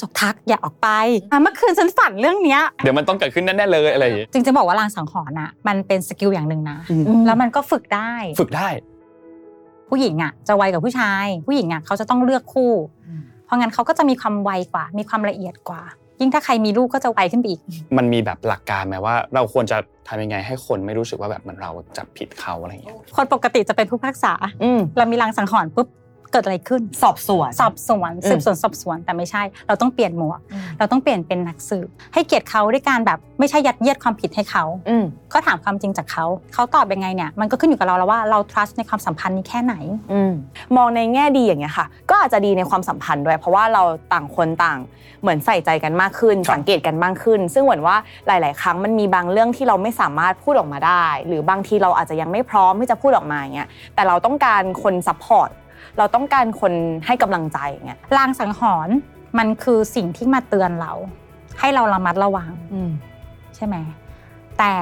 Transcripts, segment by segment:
จกทักอย่าออกไปอะเมื่อคืนฉันฝันเรื่องเนี้ยเดี๋ยวมันต้องเกิดขึ้นแน่ๆเลยอะไรอย่างงี้จริงๆบอกว่าลางสังหรณ์อะมันเป็น skill อย่างหนึ่งนะอืมแล้วมันก็ฝึกได้ ฝึกได้ ผู้หญิงอะจะไวกับผู้ชาย ผู้หญิงอะเขาจะต้องเลือกคู่ เพราะงั้นเขาก็จะมีความไวกว่า มีความละเอียดกว่า ยิ่งถ้าใครมีลูกก็จะไวขึ้นไปอีก มันมีแบบหลักการไหมว่า เราควรจะทำยังไงให้คนไม่รู้สึกว่าแบบเหมือนเราจับผิดเขาอะไรอย่างเงี้ยคนปกติจะเป็นผู้พิพากษาอืมเรามีลางสังหรณ์ปุ๊บ เกิดอะไรขึ้น สอบสวนสอบสวนอืมสืบสวนสอบสวนแต่ไม่ใช่ เราต้องเปลี่ยนหมวก เราต้องเปลี่ยนเป็นนักสืบ ให้เกียรติเขาด้วยการแบบไม่ใช่ยัดเยียดความผิดให้เขาอืมก็ถามความจริงจากเขาเขาตอบยังไงเนี่ยมันก็ขึ้นอยู่กับเราแล้วว่าเรา trust ในความสัมพันธ์นี้แค่ไหนอืมมองในแง่ดีอย่างเงี้ยค่ะ ก็อาจจะดีในความสัมพันธ์ด้วย เพราะว่าเราต่างคนต่างเหมือนใส่ใจกันมากขึ้นครับสังเกตกันมากขึ้น ซึ่งเหมือนว่าหลาย ๆ ครั้งมันมีบางเรื่องที่เราไม่สามารถพูดออกมาได้ หรือบางทีเราอาจจะยังไม่พร้อมที่จะพูดออกมาอย่างเงี้ยแต่เราต้องการคน support เราต้องการคนให้กำลังใจอย่างเงี้ยลางสังหรณ์มันคือสิ่งที่มาเตือนเรา ให้เราระมัดระวังอืมใช่ไหมแต่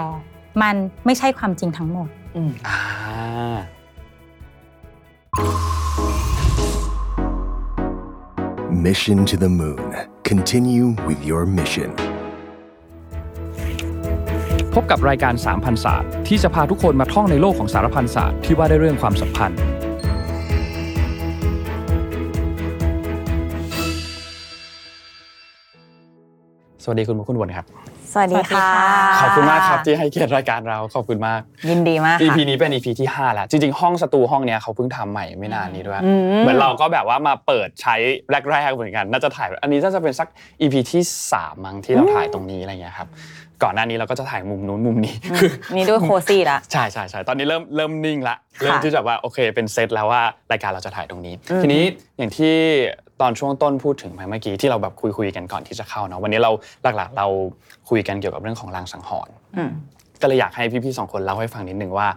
มันไม่ใช่ความจริงทั้งหมดอืมอ่า Mission to the Moon. Continue with your mission. พบกับรายการสามพันศาสตร์ที่จะพาทุกคนมาท่องในโลกของสารพันศาสตร์ที่ว่าด้วยเรื่องความสัมพันธ์ สวัสดีคุณมุคุณวนครับ วัสดีค่ะ ขอบคุณมากครับที่ให้เกียรติรายการเราขอบคุณมาก ยินดีมาก EP ค่ะนี้เป็น EP ที่5แล้วจริงๆ ห้องสตูห้องเนี้ยเขาเพิ่งทำใหม่ไม่นานนี้ด้วยอืมเหมือนเราก็แบบว่ามาเปิดใช้แรกๆเหมือนกันน่าจะถ่าย อันนี้น่าจะเป็นสัก EP ที่3มั้งที่เราถ่ายตรงนี้อะไรเงี้ยครับก่อนหน้านี้เราก็จะถ่ายมุมนู้นมุมนี้คือนี่ด้วยโคซี่ละใช่ใช่ใช่ตอนนี้เริ่มเริ่มนิ่งละค่ะเริ่มที่จะว่าโอเคเป็นเซตแล้วว่ารายการเราจะถ่ายตรงนี้อืมทีนี้อย่างที่ตอนช่วงต้นพูดถึงไปเมื่อกี้ที่เราแบบคุยคุยๆกันก่อนที่จะเข้าเนาะวันนี้เราหลักๆเรา คุยกันเกี่ยวกับเรื่องของลางสังหรณ์อืมก็เลยอยากให้พี่ๆสองคนเล่าให้ฟังนิดนึงว่า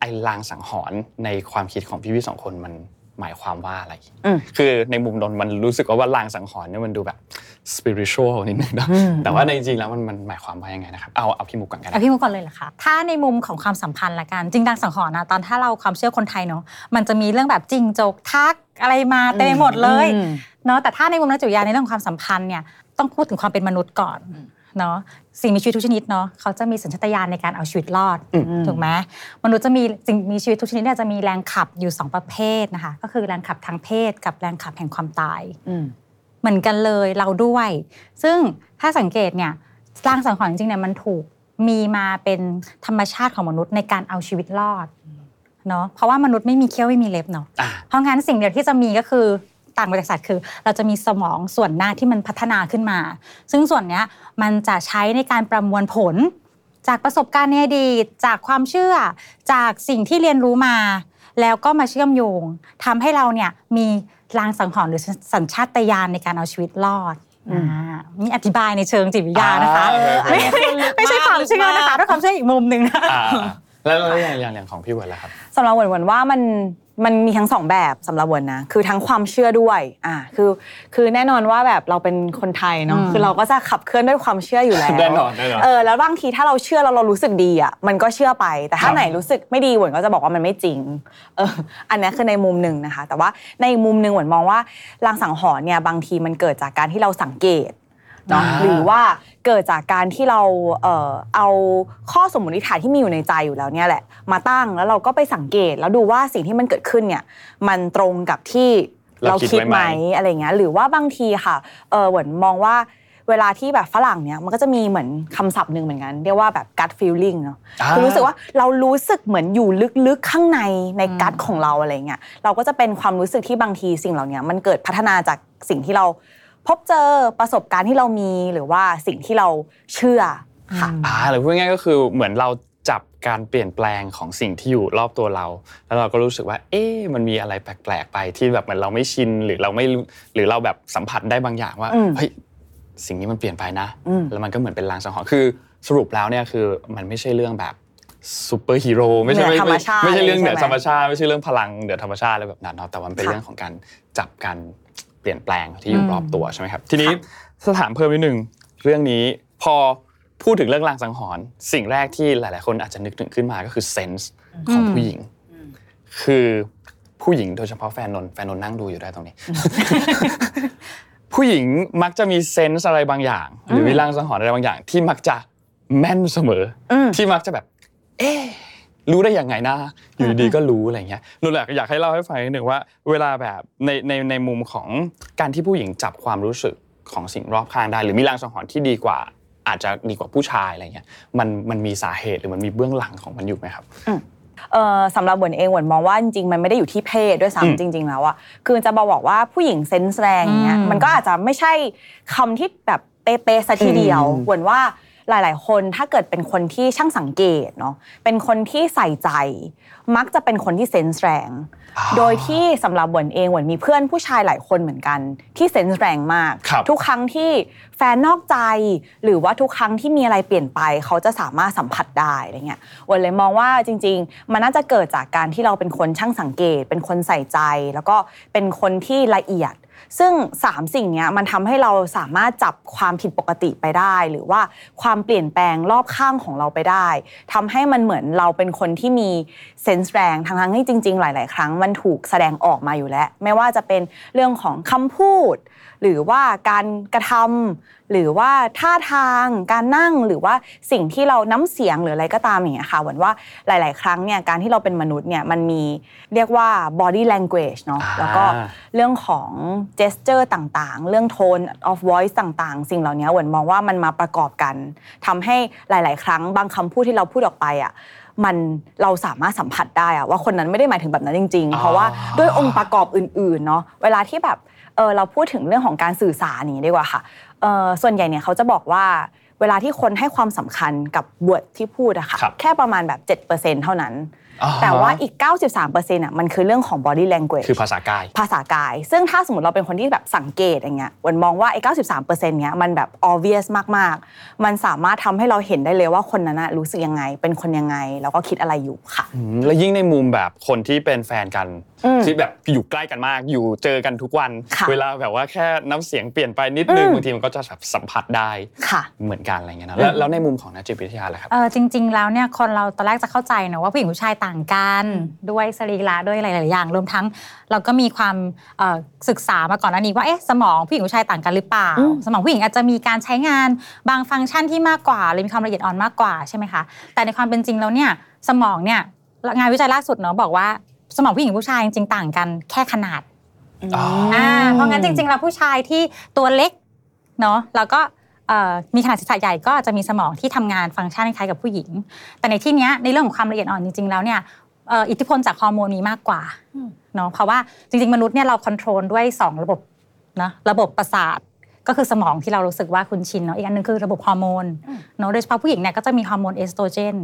ไอ้ลางสังหรณ์ในความคิดของพี่ๆสองคนมันหมายความว่าอะไรอืมคือในมุมนนท์มันรู้สึกว่าว่าลางสังหรณ์เนี่ยมันดูแบบ spiritual นิดนึงนะอืมแต่ว่าในจริงๆแล้วมันมันหมายความว่ายังไงนะครับ เอาเอาพี่มุกก่อนกันอะพี่มุกก่อนเลยเหรอคะ ถ้าในมุมของความสัมพันธ์ละกัน จริงดังสังหรณ์นะตอนถ้าเราความเชื่อคนไทยเนาะ มันจะมีเรื่องแบบจริงจกทักอะไรมาเต็มไปหมดเลยอืมเนาะ แต่ถ้าในมุมนักจิตวิทยาในเรื่องของความสัมพันธ์เนี่ย ต้องพูดถึงความเป็นมนุษย์ก่อน เนาะสิ่งมีชีวิตทุกชนิดเนาะเขาจะมีสัญชาตญาณในการเอาชีวิตรอดถูกไหมมนุษย์จะมีสิ่งมีชีวิตทุกชนิดเนี่ยจะมีแรงขับอยู่สองประเภทนะคะก็คือแรงขับทางเพศ กับแรงขับแห่งความตายอืมเหมือนกันเลยเราด้วย ซึ่งถ้าสังเกตเนี่ยร่างสังหรณ์จริงๆเนี่ยมันถูกมีมาเป็นธรรมชาติของมนุษย์ในการเอาชีวิตรอดเนาะเพราะว่ามนุษย์ไม่มีเขี้ยวไม่มีเล็บเนาะอ่าเพราะงั้นสิ่งเดียวที่จะมีก็คือ ต่างไปจากสัตว์คือ เราจะมีสมองส่วนหน้าที่มันพัฒนาขึ้นมา ซึ่งส่วนเนี้ยมันจะใช้ในการประมวลผล จากประสบการณ์ในอดีตจากความเชื่อ จากสิ่งที่เรียนรู้มา แล้วก็มาเชื่อมโยงทำให้เราเนี่ยมีรางสังหรณ์หรือสัญชาตญาณในการเอาชีวิตรอดอ่านี่อธิบายในเชิงจิตวิทยานะคะอ่าโอเคไม่ไม่ใช่ความเชื่อนะคะด้วยความเชื่ออีกมุมหนึ่งนะอ่า แล้วแล้วอย่างอย่างอย่างของพี่เวิร์ดล่ะครับ สำหรับเหวนๆว่ามันมันมีทั้งสองแบบสำหรับเหวนนะคือทั้งความเชื่อด้วยอ่าคือคือแน่นอนว่าแบบเราเป็นคนไทยเนาะอืมคือเราก็จะขับเคลื่อนด้วยความเชื่ออยู่แล้วแน่นอนแน่นอน เออแล้วบางทีถ้าเราเชื่อแล้วเรารู้สึกดีอะมันก็เชื่อไป แต่ถ้าไหนรู้สึกไม่ดีเหวนก็จะบอกว่ามันไม่จริงเอออันนี้คือในมุมหนึ่งนะคะ แต่ว่าในอีกมุมหนึ่งเหวนมองว่าลางสังหรณ์เนี่ยบางทีมันเกิดจากการที่เราสังเกต เนาะอ่าหรือว่าเกิดจากการที่เราเอ่อเอาข้อสมมติฐานที่มีอยู่ในใจอยู่แล้วเนี่ยแหละ มาตั้งแล้วเราก็ไปสังเกตแล้วดูว่าสิ่งที่มันเกิดขึ้นเนี่ยมันตรงกับที่เราคิดไหมอะไรเงี้ยหรือว่าบางทีค่ะเออเหมือนมองว่าเวลาที่แบบฝรั่งเนี่ยมันก็จะมีเหมือนคำศัพท์หนึ่งเหมือนกัน เรียกว่าแบบ gut feeling เนาะอ่าคือรู้สึกว่าเรารู้สึกเหมือนอยู่ลึกๆข้างในในกัดของเราอะไรเงี้ยเราก็จะเป็นความรู้สึกที่บางทีสิ่งเหล่านี้มันเกิดพัฒนาจากสิ่งที่เรา พบเจอประสบการณ์ที่เรามีหรือว่าสิ่งที่เราเชื่อค่ะอ่าหรือพูดง่ายๆก็คือเหมือนเราจับการเปลี่ยนแปลงของสิ่งที่อยู่รอบตัวเรา แล้วเราก็รู้สึกว่า เอ๊ะมันมีอะไรแปลกๆไปที่แบบเหมือนเราไม่ชินหรือเราไม่รู้หรือเราแบบสัมผัสได้บางอย่างว่าอืมเฮ้ยสิ่งนี้มันเปลี่ยนไปนะอืมแล้วมันก็เหมือนเป็นลางสังหรณ์คือสรุปแล้วเนี่ยคือมันไม่ใช่เรื่องแบบซูเปอร์ฮีโร่ไม่ใช่เหนือไม่ธรรมชาติไม่ใช่เรื่องเหนือใช่ไหมธรรมชาติไม่ใช่เรื่องพลังเหนือธรรมชาติอะไรแบบนั้นเนาะแต่ว่ามันเป็นค่ะเรื่องของการจับการ เปลี่ยนแปลงที่อยู่รอบตัวใช่ไหมครับ ทีนี้ถามเพิ่มนิดนึงเรื่องนี้พอพูดถึงเรื่องลางสังหรณ์สิ่งแรกที่หลาย ๆ คนอาจจะนึกถึงขึ้นมาก็คือเซนส์ของผู้หญิง คือผู้หญิงโดยเฉพาะแฟนนนท์แฟนนนท์นั่งดูอยู่ได้ตรงนี้ ผู้หญิงมักจะมีเซนส์อะไรบางอย่าง หรือมีลางสังหรณ์อะไรบางอย่าง ที่มักจะแม่นเสมออมที่มักจะแบบ เอ๊ะ รู้ได้ยังไงนะอยู่ดีๆก็รู้อะไรเงี้ยหนูอยากอยากให้เล่าให้ฟังนิดหนึ่งว่า เวลาแบบในในในมุมของการที่ผู้หญิงจับความรู้สึกของสิ่งรอบข้างได้ หรือมีลางสังหรณ์ที่ดีกว่า อาจจะดีกว่าผู้ชายอะไรเงี้ยมันมันมีสาเหตุหรือมันมีเบื้องหลังของมันอยู่ไหมครับเอ่อสำหรับเหวนเองเหวนมองว่าจริงๆมันไม่ได้อยู่ที่เพศด้วยอืมซ้ำจริง ๆ แล้วอะคือจะมาบอกว่าผู้หญิงเซนส์แรงอย่างเงี้ยอืมมันก็อาจจะไม่ใช่คำที่แบบเป๊ะๆซะทีเดียวเหวนว่า หลาย ๆ คนถ้าเกิดเป็นคนที่ช่างสังเกตเนาะเป็นคนที่ใส่ใจ มักจะเป็นคนที่เซนส์แรง โดยที่สำหรับเหวนเองเหวนมีเพื่อนผู้ชายหลายคนเหมือนกัน ที่เซนส์แรงมากครับทุกครั้งที่แฟนนอกใจ หรือว่าทุกครั้งที่มีอะไรเปลี่ยนไป เขาจะสามารถสัมผัสได้อะไรเงี้ยวันเลยมองว่าจริง ๆ มันน่าจะเกิดจากการที่เราเป็นคนช่างสังเกต เป็นคนใส่ใจ แล้วก็เป็นคนที่ละเอียด ซึ่งสามสิ่งนี้มันทำให้เราสามารถจับความผิดปกติไปได้ หรือว่าความเปลี่ยนแปลงรอบข้างของเราไปได้ทำให้มันเหมือนเราเป็นคนที่มีเซนส์แรงทั้งทั้งที่จริง ๆ หลาย ๆ ครั้งมันถูกแสดงออกมาอยู่แล้ว ไม่ว่าจะเป็นเรื่องของคำพูด หรือว่าการกระทำหรือว่าท่าทางการนั่งหรือว่าสิ่งที่เราน้ำเสียงหรืออะไรก็ตามอย่างเงี้ยค่ะเหมือนว่าหลาย ๆ ครั้งเนี่ยการที่เราเป็นมนุษย์เนี่ยมันมีเรียกว่า body language เนาะอ่าแล้วก็เรื่องของ gesture ต่างๆ เรื่อง tone of voice ต่างๆ สิ่งเหล่านี้เหมือนมองว่ามันมาประกอบกันทำให้หลาย ๆ ครั้งบางคำพูดที่เราพูดออกไปอะมันเราสามารถสัมผัสได้อะว่าคนนั้นไม่ได้หมายถึงแบบนั้นจริง ๆ เพราะว่าด้วยองค์ประกอบอื่นๆเนาะเวลาที่แบบ เออเราพูดถึงเรื่องของการสื่อสารนี้ดีกว่าค่ะเออส่วนใหญ่เนี่ยเขาจะบอกว่า เวลาที่คนให้ความสำคัญกับบทที่พูดอะค่ะครับแค่ประมาณแบบ 7%เท่านั้นอ่าแต่ว่าอีก 93%อะมันคือเรื่องของ body language คือภาษากาย ภาษากาย ซึ่งถ้าสมมติเราเป็นคนที่แบบสังเกตอย่างเงี้ยวันมองว่าไอ้93%เนี้ยมันแบบ obvious มากๆ มันสามารถทำให้เราเห็นได้เลยว่าคนนั้นนะรู้สึกยังไง เป็นคนยังไง แล้วก็คิดอะไรอยู่ค่ะอืมแล้วยิ่งในมุมแบบคนที่เป็นแฟนกันอืมที่แบบอยู่ใกล้กันมากอยู่เจอกันทุกวันค่ะเวลาแบบว่าแค่น้ำเสียงเปลี่ยนไปนิดนึงอืมบางทีมันก็จะแบบสัมผัสได้ค่ะเหมือนกันอะไรเงี้ยนะแล้วแล้วในมุมของนักจิตวิทยาล่ะครับ เออจริง ๆ แล้วเนี่ยคนเราตอนแรกจะเข้าใจนะว่าผู้หญิงผู้ชายต่างกันด้วยสรีระด้วยหลาย ๆ อย่าง รวมทั้งเราก็มีความเอ่อศึกษามาก่อนหน้านี้ว่าเอ๊ะสมองผู้หญิงผู้ชายต่างกันหรือเปล่าอืมสมองผู้หญิงอาจจะมีการใช้งานบางฟังก์ชันที่มากกว่าหรือมีความละเอียดอ่อนมากกว่าใช่ไหมคะแต่ในความเป็นจริงแล้วเนี่ยสมองเนี่ยงานวิจัยล่าสุดเนาะบอกว่าสมองผู้หญิงผู้ชายจริงๆต่างกันแค่ขนาดอ๋ออ่าเพราะงั้นจริงๆแล้วผู้ชายที่ตัวเล็กเนาะแล้วก็เอ่อ มีขนาดศีรษะใหญ่ก็จะมีสมองที่ทำงานฟังก์ชันคล้ายกับผู้หญิง แต่ในที่นี้ในเรื่องของความละเอียดอ่อนจริงๆแล้วเนี่ยอิทธิพลจากฮอร์โมนมีมากกว่าเนาะเพราะว่าจริงๆ มนุษย์เนี่ยเรา control ด้วย 2 ระบบนะระบบประสาทก็คือสมองที่เรารู้สึกว่าคุ้นชินเนาะอีกอันหนึงคือระบบฮอร์โมนเนาะโดยเฉพาะผู้หญิงเนี่ยก็จะมีฮอร์โมนเอสโตรเจน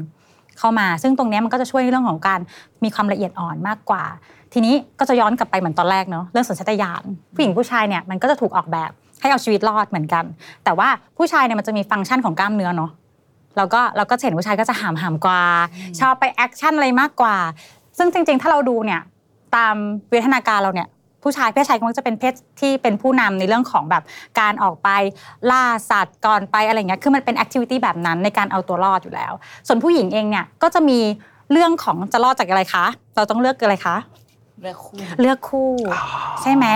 เข้ามา ซึ่งตรงนี้มันก็จะช่วยในเรื่องของการมีความละเอียดอ่อนมากกว่า ทีนี้ก็จะย้อนกลับไปเหมือนตอนแรกเนาะเรื่องสัญชาตญาณผู้หญิงผู้ชายเนี่ยมันก็จะถูกออกแบบ ให้เอาชีวิตรอดเหมือนกัน แต่ว่าผู้ชายเนี่ยมันจะมีฟังก์ชันของกล้ามเนื้อเนาะแล้วก็เราก็จะเห็นผู้ชายก็จะห้าวหาญกว่า ชอบไป action อะไรมากกว่า ซึ่งจริง ๆ ถ้าเราดูเนี่ยตามวิวัฒนาการเราเนี่ยผู้ชายเพศชายก็มักจะเป็นเพศที่เป็นผู้นำในเรื่องของแบบการออกไปล่าสัตว์ก่อนไปอะไรเงี้ยคือมันเป็น activity แบบนั้นในการเอาตัวรอดอยู่แล้ว ส่วนผู้หญิงเองเนี่ยก็จะมีเรื่องของจะรอดจากอะไรคะ เราต้องเลือกอะไรคะ เลือกคู่เลือกคู่ ใช่ไหม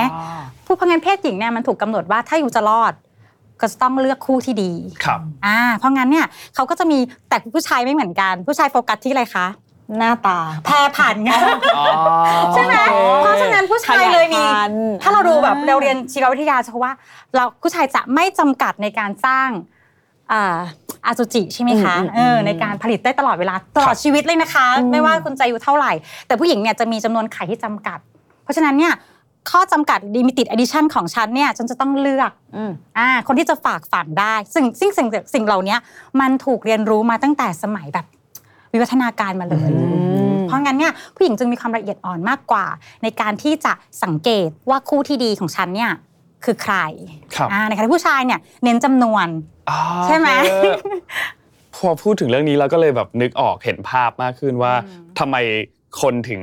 เพราะงั้นเพศหญิงเนี่ยมันถูกกำหนดว่าถ้าอยู่จะรอด ก็จะต้องเลือกคู่ที่ดีครับอ่าเพราะงั้นเนี่ยเขาก็จะมีแต่ผู้ชายไม่เหมือนกัน ผู้ชายโฟกัสที่อะไรคะหน้าตาแพรผ่านงานใช่ไหมเพราะฉะนั้นผู้ชายเลยมีขยายพันธุ์ถ้าเราดูแบบอ่าเราเรียนชีววิทยาจะว่า เราผู้ชายจะไม่จำกัดในการสร้าง อ่าอาสุจิใช่ไหมคะเออในการผลิตได้ตลอดเวลาตลอดชีวิตเลยนะคะ ไม่ว่าคุณจะอายุเท่าไหร่ แต่ผู้หญิงเนี่ยจะมีจำนวนไข่ที่จำกัด เพราะฉะนั้นเนี่ยข้อจำกัด limited edition ของฉันเนี่ยฉันจะต้องเลือกอืมอ่าคนที่จะฝากฝังได้ ซึ่งซึ่งสิ่งสิ่งเหล่านี้มันถูกเรียนรู้มาตั้งแต่สมัยแบบวิวัฒนาการมาเลยมเพราะงั้นเนี่ยผู้หญิงจึงมีความละเอียดอ่อนมากกว่า ในการที่จะสังเกตว่าคู่ที่ดีของฉันเนี่ย คือใครครับอ่าในขณะที่ผู้ชายเนี่ยเน้นจำนวนอ๋อใช่ไหมเออพอพูดถึงเรื่องนี้เราก็เลยแบบนึกออกเห็นภาพมากขึ้นว่าทำไม คนถึง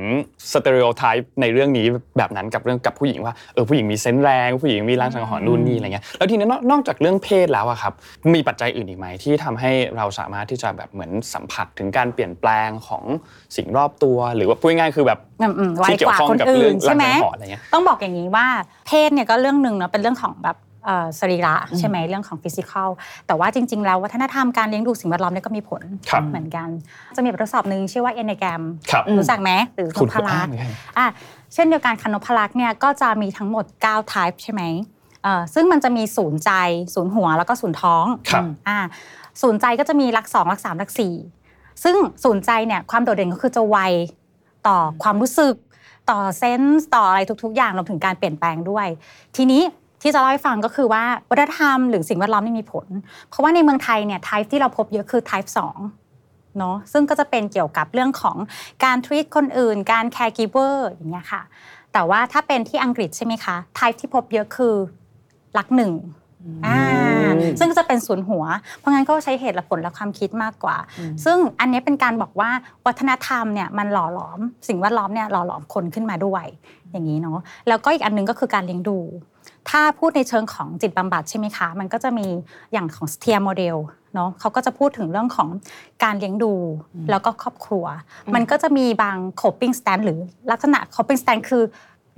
stereotype ในเรื่องนี้แบบนั้นกับเรื่องกับผู้หญิงว่าเออผู้หญิงมี sense แรง ผู้หญิงมีลางสังหรณ์นู่นนี่อะไรเงี้ยแล้วทีนี้นอกนอกจากเรื่องเพศแล้วอะครับมีปัจจัยอื่นอีกไหมที่ทำให้เราสามารถที่จะแบบเหมือนสัมผัสถึงการเปลี่ยนแปลงของสิ่งรอบตัว หรือว่าพูดง่ายๆคือแบบอืมอืมไวที่เกี่ยกวว่าข้องคนกับอื่เรื่อนงใช่ไหมลางสังหรณ์อะไรเงี้ยต้องบอกอย่างนี้ว่าเพศเนี่ยก็เรื่องหนึ่งเนาะเป็นเรื่องของแบบเอ่อ สรีระใช่ไหมเรื่องของ physical แต่ว่าจริง ๆ แล้ววัฒนธรรมการเลี้ยงดูสิ่งแวดล้อมเนี่ยก็มีผลครับเหมือนกัน จะมีบททดสอบหนึ่งชื่อว่า Enneagram ครับรู้จักไหมหรือคุณนพลักษณ์คุณอ่านไหมอะเช่นเดียวกันคานพลักษณ์เนี่ยก็จะมีทั้งหมด9 type ใช่ไหมเอ่อซึ่งมันจะมีศูนย์ใจศูนย์หัวแล้วก็ศูนย์ท้องครับอ่าศูนย์ใจก็จะมีลักสองลักสามลักสี่ซึ่งศูนย์ใจเนี่ยความโดดเด่นก็คือจะไวต่อความรู้สึกต่อเซนส์ต่ออะไรทุก ๆ อย่างรวมถึงการเปลี่ยนแปลงด้วย ทีนี้ ที่จะเล่าให้ฟังก็คือว่าวัฒนธรรมหรือสิ่งแวดล้อมนี่มีผล เพราะว่าในเมืองไทยเนี่ย type ที่เราพบเยอะคือ type 2เนาะซึ่งก็จะเป็นเกี่ยวกับเรื่องของการ treat คนอื่น การ caregiver อย่างเงี้ยค่ะ แต่ว่าถ้าเป็นที่อังกฤษใช่ไหมคะ type ที่พบเยอะคือลักหนึ่งอ่าซึ่งก็จะเป็นศูนย์หัว เพราะงั้นก็ใช้เหตุและผลและความคิดมากกว่า ซึ่งอันนี้เป็นการบอกว่าวัฒนธรรมเนี่ยมันหล่อหลอม สิ่งแวดล้อมเนี่ยหล่อหลอมคนขึ้นมาด้วย อย่างนี้เนาะแล้วก็อีกอันหนึงก็คือการเลี้ยงดู ถ้าพูดในเชิงของจิตบำบัดใช่ไหมคะ มันก็จะมีอย่างของ Satir model เนาะเขาก็จะพูดถึงเรื่องของการเลี้ยงดูแล้วก็ครอบครัว มันก็จะมีบาง coping stance หรือลักษณะ coping stance คือ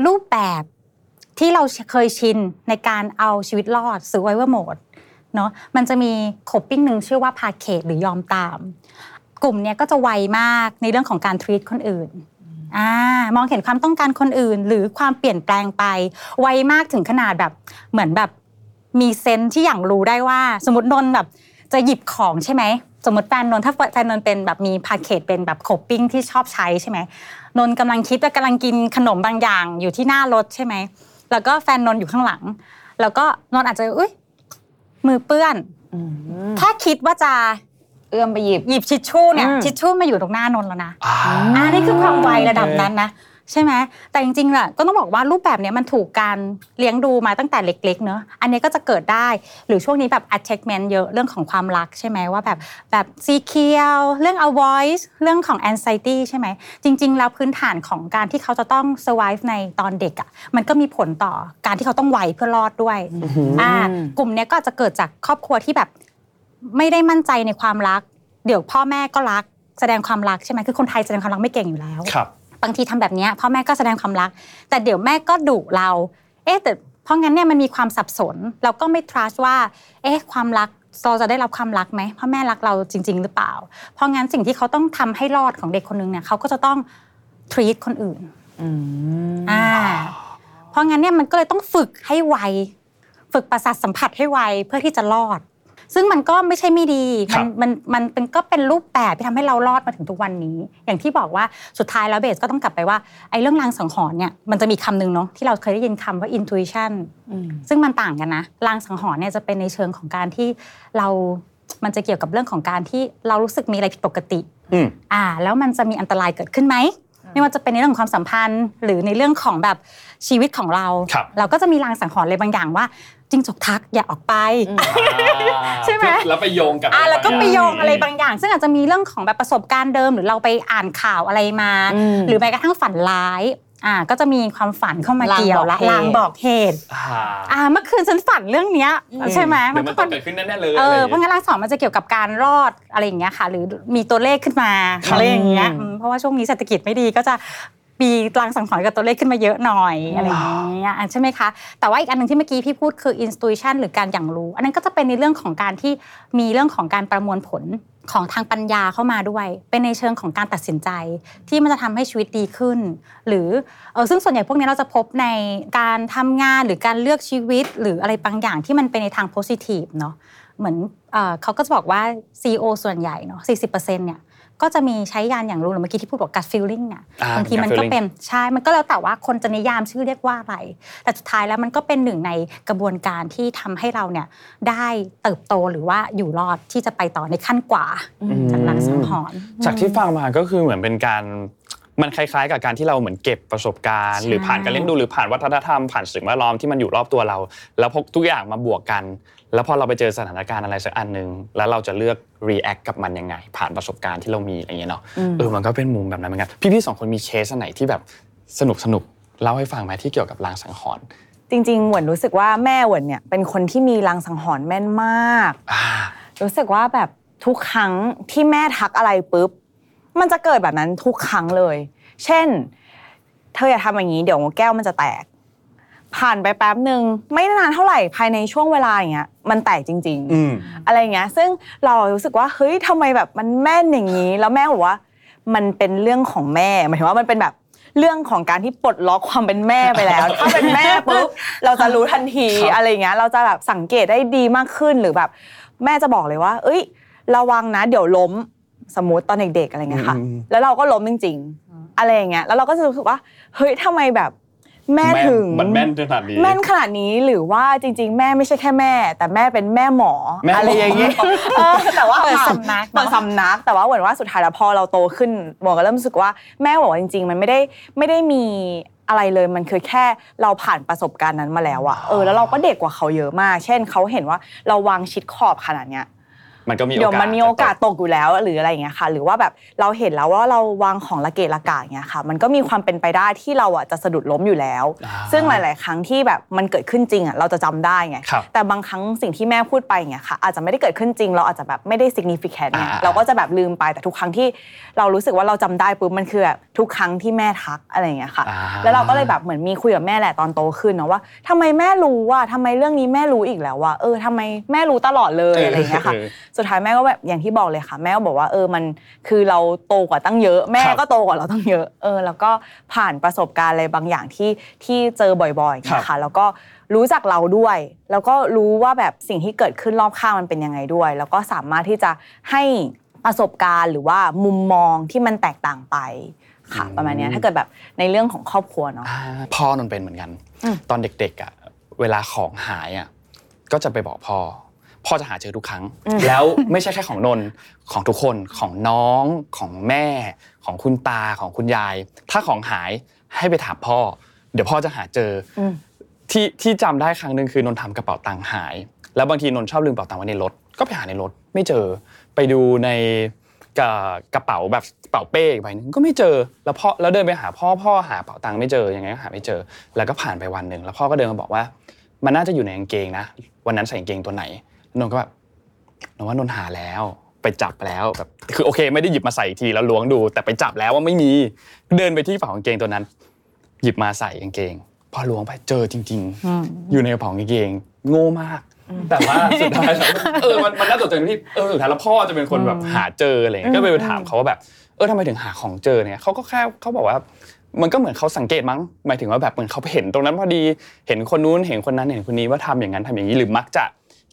รูปแบบที่เราเคยชินในการเอาชีวิตรอด survival mode เนาะมันจะมี coping หนึ่งชื่อว่า placate หรือยอมตาม กลุ่มเนี้ยก็จะไวมากในเรื่องของการ treat คนอื่น อ่ามองเห็นความต้องการคนอื่น หรือความเปลี่ยนแปลงไป ไวมากถึงขนาดแบบเหมือนแบบมี sense ที่หยั่งรู้ได้ว่า สมมตินนท์แบบจะหยิบของใช่ไหมสมมติแฟนนนท์ถ้าแฟนนนท์เป็นแบบมี placate เป็นแบบ coping ที่ชอบใช้ใช่ไหมนนท์กำลังคิดว่ากำลังกินขนมบางอย่างอยู่ที่หน้ารถใช่ไหมแล้วก็แฟนนนท์อยู่ข้างหลัง แล้วก็นนท์อาจจะอุ้ยมือเปื้อนแค่คิดว่าจะ เอื้อมไปหยิบ หยิบทิชชู่เนี่ยอืม ทิชชู่มาอยู่ตรงหน้านนท์แล้วนะอ่า อ่านี่คือความไวระดับนั้นนะใช่ไหมแต่จริงๆแหละก็ต้องบอกว่ารูปแบบเนี้ยมันถูกการเลี้ยงดูมาตั้งแต่เล็กๆเนอะอันนี้ก็จะเกิดได้ หรือช่วงนี้แบบ attachment เยอะเรื่องของความรักใช่ไหมว่าแบบแบบซีเคียวเรื่อง avoid เรื่องของ anxiety ใช่ไหมจริง ๆ แล้วพื้นฐานของการที่เขาจะต้อง survive ในตอนเด็กอะมันก็มีผลต่อการที่เขาต้องไวเพื่อรอดด้วย อ่ากลุ่มเนี้ยก็อาจจะเกิดจากครอบครัวที่แบบ ไม่ได้มั่นใจในความรัก เดี๋ยวพ่อแม่ก็รักแสดงความรักใช่ไหมคือคนไทยแสดงความรักไม่เก่งอยู่แล้วครับบางทีทำแบบเนี้ยพ่อแม่ก็แสดงความรัก แต่เดี๋ยวแม่ก็ดุเรา เอ๊ะแต่เพราะงั้นเนี่ยมันมีความสับสน เราก็ไม่ trust ว่า เอ๊ะความรักเราจะได้รับความรักไหมพ่อแม่รักเราจริง ๆ หรือเปล่า เพราะงั้นสิ่งที่เขาต้องทำให้รอดของเด็กคนนึงเนี่ยเขาก็จะต้อง treat คนอื่นอ่าเพราะงั้นเนี่ยมันก็เลยต้องฝึกให้ไว ฝึกประสาทสัมผัสให้ไวเพื่อที่จะรอด ซึ่งมันก็ไม่ใช่ไม่ดีครัมันบมันมันเป็นก็เป็นรูปแบบที่ทำให้เรารอดมาถึงทุกวันนี้ อย่างที่บอกว่าสุดท้ายแล้วเบสก็ต้องกลับไปว่าไอ้เรื่องรางสังหรณ์เนี่ยมันจะมีคำหนึ่งเนาะที่เราเคยได้ยินคำว่า intuition ซึ่งมันต่างกันนะรางสังหรณ์เนี่ยจะเป็นในเชิงของการที่เรามันจะเกี่ยวกับเรื่องของการที่เรารู้สึกมีอะไรผิดปกติอืมอ่า แล้วมันจะมีอันตรายเกิดขึ้นไหมไม่ว่าจะเป็นในเรื่องของความสัมพันธ์ หรือในเรื่องของแบบชีวิตของเราครับเราก็จะมีรางสังหรณ์อะไรบางอย่างว่า จิ้งจกทักอย่าออกไป ใช่ไหมแล้วไปโยงกับอ่าแล้วก็ไปโยงอะไรบางบางอย่าง ซึ่งอาจจะมีเรื่องของแบบประสบการณ์เดิม หรือเราไปอ่านข่าวอะไรมาอืมหรือแม้กระทั่งฝันร้ายอ่าก็จะมีความฝันเข้ามาลางเกี่ยวบอกละเหตุลางบอกเหตุอ่าอ่าเมื่อคืนฉันฝันเรื่องเนี้ยใช่ไหมเดี๋ยวมันต้องก็เกิดขึ้นแน่ๆเลยเอออะไรเพราะงั้นรางสองมันจะเกี่ยวกับการรอดอะไรอย่างเงี้ยค่ะ หรือมีตัวเลขขึ้นมาครับอะไรอย่างเงี้ยอืมเพราะว่าช่วงนี้เศรษฐกิจไม่ดีก็จะ มีรางสังหรณ์กับตัวเลขขึ้นมาเยอะหน่อยอะไรอย่างเงี้ยอะใช่ไหมคะแต่ว่าอีกอันหนึ่งที่เมื่อกี้พี่พูดคือ intuition หรือการอย่างรู้ อันนั้นก็จะเป็นในเรื่องของการที่มีเรื่องของการประมวลผลของทางปัญญาเข้ามาด้วย เป็นในเชิงของการตัดสินใจ ที่มันจะทำให้ชีวิตดีขึ้น หรือเออซึ่งส่วนใหญ่พวกนี้เราจะพบในการทำงานหรือการเลือกชีวิต หรืออะไรบางอย่างที่มันเป็นในทาง positive เนาะเหมือนเอ่อเขาก็จะบอกว่า CEO ส่วนใหญ่เนาะ40%เนี่ย ก็จะมีใช้ยานอย่างรู้หรือเมื่อกี้ที่พูดบอก gut feeling เนี่ยอ่าบางทีมัน gut ก็ feeling เป็นใช่มันก็แล้วแต่ว่าคนจะนิยามชื่อเรียกว่าอะไร แต่สุดท้ายแล้วมันก็เป็นหนึ่งในกระบวนการที่ทำให้เราเนี่ยได้เติบโตหรือว่าอยู่รอดที่จะไปต่อในขั้นกว่าจากหลังสังหรณ์จากที่ฟังมาก็คือเหมือนเป็นการมันคล้ายๆ กับการที่เราเหมือนเก็บประสบการณ์ใช่หรือผ่านการเลี้ยงดูหรือผ่านวัฒนธรรมผ่านสิ่งแวดล้อมที่มันอยู่รอบตัวเรา แล้วพกทุกอย่างมาบวกกัน แล้วพอเราไปเจอสถานการณ์อะไรสักอันหนึ่งแล้วเราจะเลือก react กับมันยังไง ผ่านประสบการณ์ที่เรามีอะไรเงี้ยเนาะเออมันก็เป็นมุมแบบนั้นเหมือนกันพี่ๆสองคนมีเคสอันไหนที่แบบสนุกสนุกๆเล่าให้ฟังไหมที่เกี่ยวกับลางสังหรณ์จริงๆเหวินรู้สึกว่าแม่เหวินเนี่ยเป็นคนที่มีลางสังหรณ์แม่นมากอ่ารู้สึกว่าแบบทุกครั้งที่แม่ทักอะไรปุ๊บมันจะเกิดแบบนั้นทุกครั้งเลย เช่น เธออย่าทำอย่างนี้เดี๋ยวแก้วมันจะแตก ผ่านไปแป๊บหนึ่งไม่นานเท่าไหร่ภายในช่วงเวลาอย่างเงี้ยมันแตกจริงๆอืมอะไรเงี้ยซึ่งเรารู้สึกว่าเฮ้ยทำไมแบบมันแม่นอย่างนี้ แล้วแม่บอกว่า มันเป็นเรื่องของแม่หมายถึงว่ามันเป็นแบบเรื่องของการที่ปลดล็อกความเป็นแม่ไปแล้ว ถ้าเป็นแม่ปุ๊บเราจะรู้ทันทีครับ อะไรเงี้ยเราจะแบบสังเกตได้ดีมากขึ้นหรือแบบ แม่จะบอกเลยว่า เอ้ย ระวังนะ เดี๋ยวล้มสมมติตอนเด็กๆอะไรเงี้ยค่ะ อืม แล้วเราก็ล้มจริงๆ อะไรอย่างเงี้ย แล้วเราก็จะรู้สึกว่า เฮ้ยทำไมแบบ แม่ถึงมันแม่นขนาดนี้แม่นขนาดนี้หรือว่าจริง ๆ แม่ไม่ใช่แค่แม่ แต่แม่เป็นแม่หมอแม่หมอออะไรอย่างเงี้ยเออแต่ว่าเปิดสำนักเนอะเปิดสำนัก แต่ว่าเหมือนว่าสุดท้ายแล้วพอเราโตขึ้นหมอก็เริ่มรู้สึกว่าแม่บอกว่าจริง ๆ มันไม่ได้ไม่ได้มีอะไรเลยมันคือแค่เราผ่านประสบการณ์นั้นมาแล้วอะเออแล้วเราก็เด็กกว่าเขาเยอะมาก เช่นเขาเห็นว่าเราวางชิดขอบขนาดเนี้ย มันก็มีโอกาสเดี๋ยวมันมีโอกาสตกอยู่แล้วหรืออะไรอย่างเงี้ยค่ะ หรือว่าแบบเราเห็นแล้วว่าเราวางของละเกะละกะอย่างเงี้ยค่ะ มันก็มีความเป็นไปได้ที่เราอะจะสะดุดล้มอยู่แล้วอ่าซึ่งหลาย ๆ ครั้งที่แบบมันเกิดขึ้นจริงอะเราจะจำได้ไงครับแต่บางครั้งสิ่งที่แม่พูดไปอย่างเงี้ยค่ะ อาจจะไม่ได้เกิดขึ้นจริง เราอาจจะแบบไม่ได้ significant ไงอ่าเราก็จะแบบลืมไปแต่ทุกครั้งที่เรารู้สึกว่าเราจำได้ปุ๊บมันคือแบบทุกครั้งที่แม่ทักอะไรอย่างเงี้ยค่ะอ่าแล้วเราก็เลยแบบเหมือนมีคุยกับแม่แหละตอนโตขึ้นเนาะว่าทำไมแม่รู้ว่าทำไมเรื่องนี้แม่รู้อีกแล้วว่าเออทำไมแม่รู้ตลอดเลยอะไรอย่างเงี้ยค่ะเออสุดท้ายแม่ก็แบบอย่างที่บอกเลยค่ะ แม่ก็บอกว่าเออมันคือเราโตกว่าตั้งเยอะ แม่ครับก็โตกว่าเราตั้งเยอะเออแล้วก็ผ่านประสบการณ์อะไรบางอย่างที่ที่เจอบ่อยๆนะคะแล้วก็รู้จักเราด้วย แล้วก็รู้ว่าแบบสิ่งที่เกิดขึ้นรอบข้างมันเป็นยังไงด้วย แล้วก็สามารถที่จะให้ประสบการณ์หรือว่ามุมมองที่มันแตกต่างไปค่ะอืมประมาณเนี้ยถ้าเกิดแบบในเรื่องของครอบครัวเนาะอ่าพ่อนนท์เป็นเหมือนกัน ตอนเด็กๆอะเวลาของหายอะก็จะไปบอกพ่อ พ่อจะหาเจอทุกครั้ง แล้วไม่ใช่แค่ของนนท์ของทุกคนของน้องของแม่ ของคุณตาของคุณยาย ถ้าของหายให้ไปถามพ่อ เดี๋ยวพ่อจะหาเจออมที่ที่จำได้ครั้งหนึ่งคือนนท์ทำกระเป๋าตังค์หาย แล้วบางทีนนท์ชอบลืมกระเป๋าตังค์ไว้ในรถก็ไปหาในรถ ไม่เจอไปดูในกระกระเป๋าแบบกระเป๋าเป้อีกใบหนึงก็ไม่เจอแล้วพ่อแล้วเดินไปหาพ่อพ่อหากระเป๋าตังค์ไม่เจอยังไงก็หาไม่เจอ แล้วก็ผ่านไปวันหนึ่งแล้วพ่อก็เดินมาบอกว่า มันน่าจะอยู่ในกางเกงนะ วันนั้นใส่กางเกงตัวไหน นนท์ก็แบบนนท์ว่านนท์หาแล้ว ไปจับแล้วแบบคือโอเค ไม่ได้หยิบมาใส่อีกทีแล้วล้วงดู แต่ไปจับแล้วว่าไม่มีเดินไปที่กระเป๋ากางเกงตัวนั้น หยิบมาใส่กางเกง พอล้วงไปเจอจริง ๆ อยู่ในกระเป๋ากางเกง โง่มาก แต่ว่าสุดท้ายแล้วเออมันมันน่าตกใจตรงที่เออสุดท้ายแล้วพ่อจะเป็นคนแบบหาเจออะไรเงี้ยก็ไปถามเขาว่าแบบเออทำไมถึงหาของเจอเนี่ยเขาก็แค่เขาบอกว่ามันก็เหมือนเขาสังเกตมั้งหมายถึงว่าแบบเหมือนเขาเห็นตรงนั้นพอดี เห็นคนนู้นเห็นคนนั้นเห็นคนนี้ว่าทำอย่างนั้นทำอย่างนี้หรือมักจะ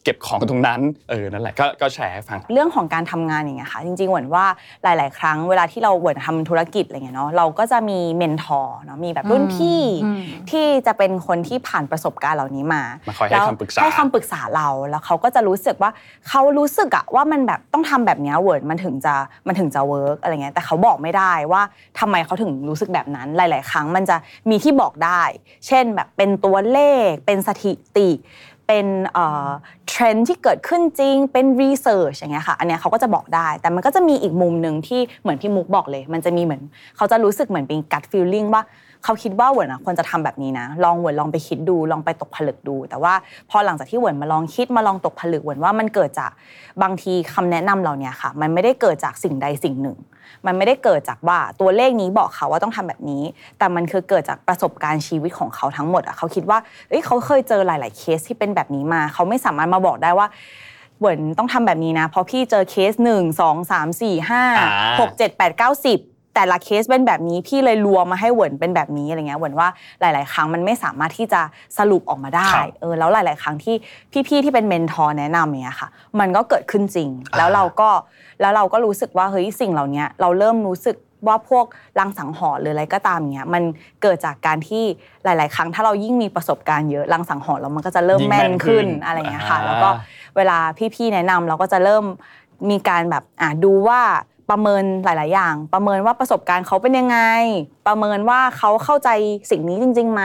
เก็บของตรงนั้นเออนั่นแหละก็ก็แชร์ให้ฟัง เรื่องของการทำงานอย่างเงี้ยค่ะจริงๆเหมือนว่าหลาย ๆ ครั้งเวลาที่เราเหมือนทำธุรกิจอะไรเงี้ยเนาะเราก็จะมีเมนทอร์เนาะมีแบบรุ่นพี่อืมที่จะเป็นคนที่ผ่านประสบการณ์เหล่านี้มามาคอยให้แล้วคำปรึกษาให้คำปรึกษาเราแล้วเขาก็จะรู้สึกว่าเขารู้สึกอะว่ามันแบบต้องทำแบบเนี้ยเหวิร์นมันถึงจะมันถึงจะ work อะไรเงี้ยแต่เขาบอกไม่ได้ว่าทำไมเขาถึงรู้สึกแบบนั้นหลาย ๆ ครั้งมันจะมีที่บอกได้ เช่นแบบเป็นตัวเลขเป็นสถิติ เป็นเทรนด์ที่เกิดขึ้นจริง เป็น research อย่างเงี้ยค่ะ อันเนี้ยเขาก็จะบอกได้ แต่มันก็จะมีอีกมุมหนึ่งที่เหมือนพี่มุกบอกเลย มันจะมีเหมือน เขาจะรู้สึกเหมือนเป็น gut feeling ว่าเขาคิดว่าเหวิร์นอะควรจะทำแบบนี้นะ ลองเหวิร์นลองไปคิดดู ลองไปตกผลึกดู แต่ว่าพอหลังจากที่เหวิร์นมาลองคิดมาลองตกผลึกเหวิร์นว่ามันเกิดจากบางทีคำแนะนำเราเนี่ยค่ะ มันไม่ได้เกิดจากสิ่งใดสิ่งหนึ่ง มันไม่ได้เกิดจากว่าตัวเลขนี้บอกเขาว่าต้องทำแบบนี้ แต่มันคือเกิดจากประสบการณ์ชีวิตของเขาทั้งหมดอะเขาคิดว่าเอ้ยเขาเคยเจอหลาย ๆ เคสที่เป็นแบบนี้มา เขาไม่สามารถมาบอกได้ว่าเหวิร์นต้องทำแบบนี้นะ เพราะพี่เจอเคสหนึ่งสองสามสี่ห้าอ่าหกเจ็ดแปดเก้าสิบ แต่ละเคสเป็นแบบนี้พี่เลยรวมมาให้เหวิร์นเป็นแบบนี้อะไรเงี้ยเหวิร์นว่าหลาย ๆ ครั้งมันไม่สามารถที่จะสรุปออกมาได้ครับเออแล้วหลาย ๆ ครั้งที่พี่ ๆ ที่เป็น mentor แนะนำอย่างเงี้ยค่ะ มันก็เกิดขึ้นจริง แล้วเราก็แล้วเราก็รู้สึกว่าเฮ้ยสิ่งเหล่านี้เราเริ่มรู้สึกว่าพวกลางสังหรณ์หรืออะไรก็ตามเงี้ยมันเกิดจากการที่หลาย ๆ ครั้งถ้าเรายิ่งมีประสบการณ์เยอะลางสังหรณ์แล้วมันก็จะเริ่มยิ่งแม่แม่นนขึ้ขึ้นนอะไรเงี้ยค่ะอ่าแล้วก็เวลาพี่ ๆ แนะนำเราก็จะเริ่มมีการแบบอะดูว่า ประเมินหลาย ๆ อย่าง ประเมินว่าประสบการณ์เขาเป็นยังไง ประเมินว่าเขาเข้าใจสิ่งนี้จริงๆไหม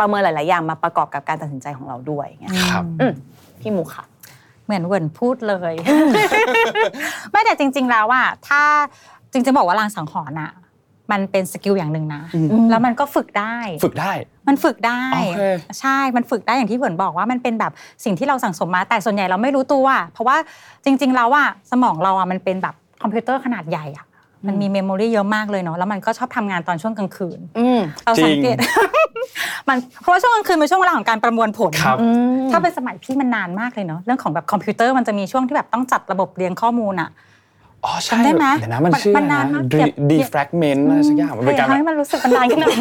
ประเมินหลาย ๆ อย่างมาประกอบกับการตัดสินใจของเราด้วยอย่างเงี้ยครับอืมพี่มุกค่ะ เหมือนเหวิร์นพูดเลย ไม่แต่จริง ๆ แล้วว่าถ้าจริงๆบอกว่าลางสังหรณ์อะมันเป็นสกิลอย่างหนึ่งนะอืมแล้วมันก็ฝึกได้ ฝึกได้ มันฝึกได้โอเคใช่ มันฝึกได้อย่างที่เหวิร์นบอกว่ามันเป็นแบบสิ่งที่เราสั่งสมมา แต่ส่วนใหญ่เราไม่รู้ตัว เพราะว่าจริง ๆ แล้วอะสมองเราอะมันเป็นแบบ คอมพิวเตอร์ขนาดใหญ่อะมันมี memory เยอะมากเลยเนาะแล้วมันก็ชอบทำงานตอนช่วงกลางคืนอืมเราสังเกตมันเพราะว่าช่วงกลางคืนเป็นช่วงเวลาของการประมวลผลครับอืมถ้าเป็นสมัยพี่มันนานมากเลยเนาะเรื่องของแบบคอมพิวเตอร์มันจะมีช่วงที่แบบต้องจัดระบบเรียงข้อมูลอะ อ๋อใช่จำได้ไหมเดี๋ยวนะมันมันชื่อมันนานนะมากดีเก็บ defrag ment อะไรสักอย่างมันเป็นการทำให้แบบมันรู้สึกมันนานขึ้นหน่อย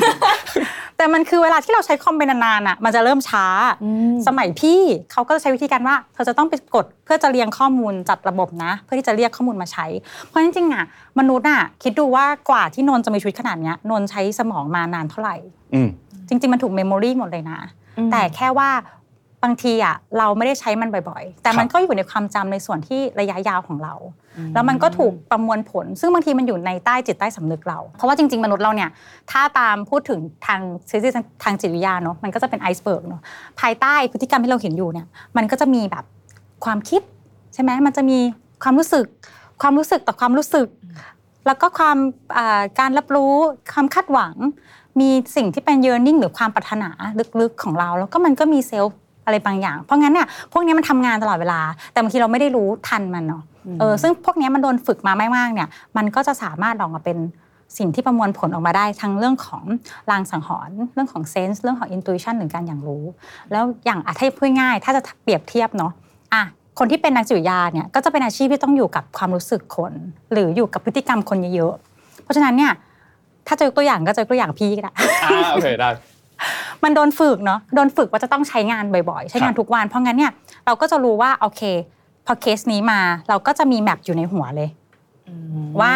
แต่มันคือเวลาที่เราใช้คอมไปนานๆอะมันจะเริ่มช้า สมัยพี่เขาก็จะใช้วิธีการว่า เธอจะต้องไปกดเพื่อจะเรียงข้อมูลจัดระบบนะ เพื่อที่จะเรียกข้อมูลมาใช้ เพราะจริงๆอะมนุษย์อะคิดดูว่ากว่าที่นนท์จะมีชีวิตขนาดเนี้ยนนท์ใช้สมองมานานเท่าไหร่อืมจริง ๆ มันถูกเมมโมรีหมดเลยนะแต่แค่ว่า บางทีอะเราไม่ได้ใช้มันบ่อยๆ แต่มันครับก็อยู่ในความจำในส่วนที่ระยะยาวของเรา แล้วมันก็ถูกประมวลผล ซึ่งบางทีมันอยู่ในใต้จิตใต้สำนึกเรา เพราะว่าจริงๆ มนุษย์เราเนี่ยถ้าตามพูดถึงทางทฤษฎีทางจิตวิทยาเนาะมันก็จะเป็นไอซ์เบิร์กเนาะภายใต้พฤติกรรมที่เราเห็นอยู่เนี่ยมันก็จะมีแบบความคิดใช่ไหมมันจะมีความรู้สึก ความรู้สึกต่อความรู้สึก แล้วก็ความอ่าการรับรู้ความคาดหวัง มีสิ่งที่เป็น yearning หรือความปรารถนาลึกๆของเรา แล้วก็มันก็มีเซลฟ์ อะไรบางอย่าง เพราะงั้นเนี่ยพวกนี้มันทำงานตลอดเวลา แต่บางทีเราไม่ได้รู้ทันมันเนาะเออซึ่งพวกนี้มันโดนฝึกมาไม่มากเนี่ย มันก็จะสามารถออกมาเป็นสิ่งที่ประมวลผลออกมาได้ทั้งเรื่องของลางสังหรณ์เรื่องของเซนส์เรื่องของอิน u ิชันหรือการอย่างรู้ แล้วอย่างอะถ้าพูดง่ายๆถ้าจะเปรียบเทียบเนาะอะคนที่เป็นนักจิตวิทยาเนี่ยก็จะเป็นอาชีพที่ต้องอยู่กับความรู้สึกคน หรืออยู่กับพฤติกรรมคนเยอะๆเพราะฉะนั้นเนี่ยถ้าจะยกตัวอย่างก็จะยกตัวอย่างพี่ก็ได้อ่าโอเคได้ มันโดนฝึกเนาะโดนฝึกว่าจะต้องใช้งานบ่อยๆ ใช้งานทุกวัน เพราะงั้นเนี่ยเราก็จะรู้ว่าโอเคพอเคสนี้มาเราก็จะมี map อยู่ในหัวเลยว่า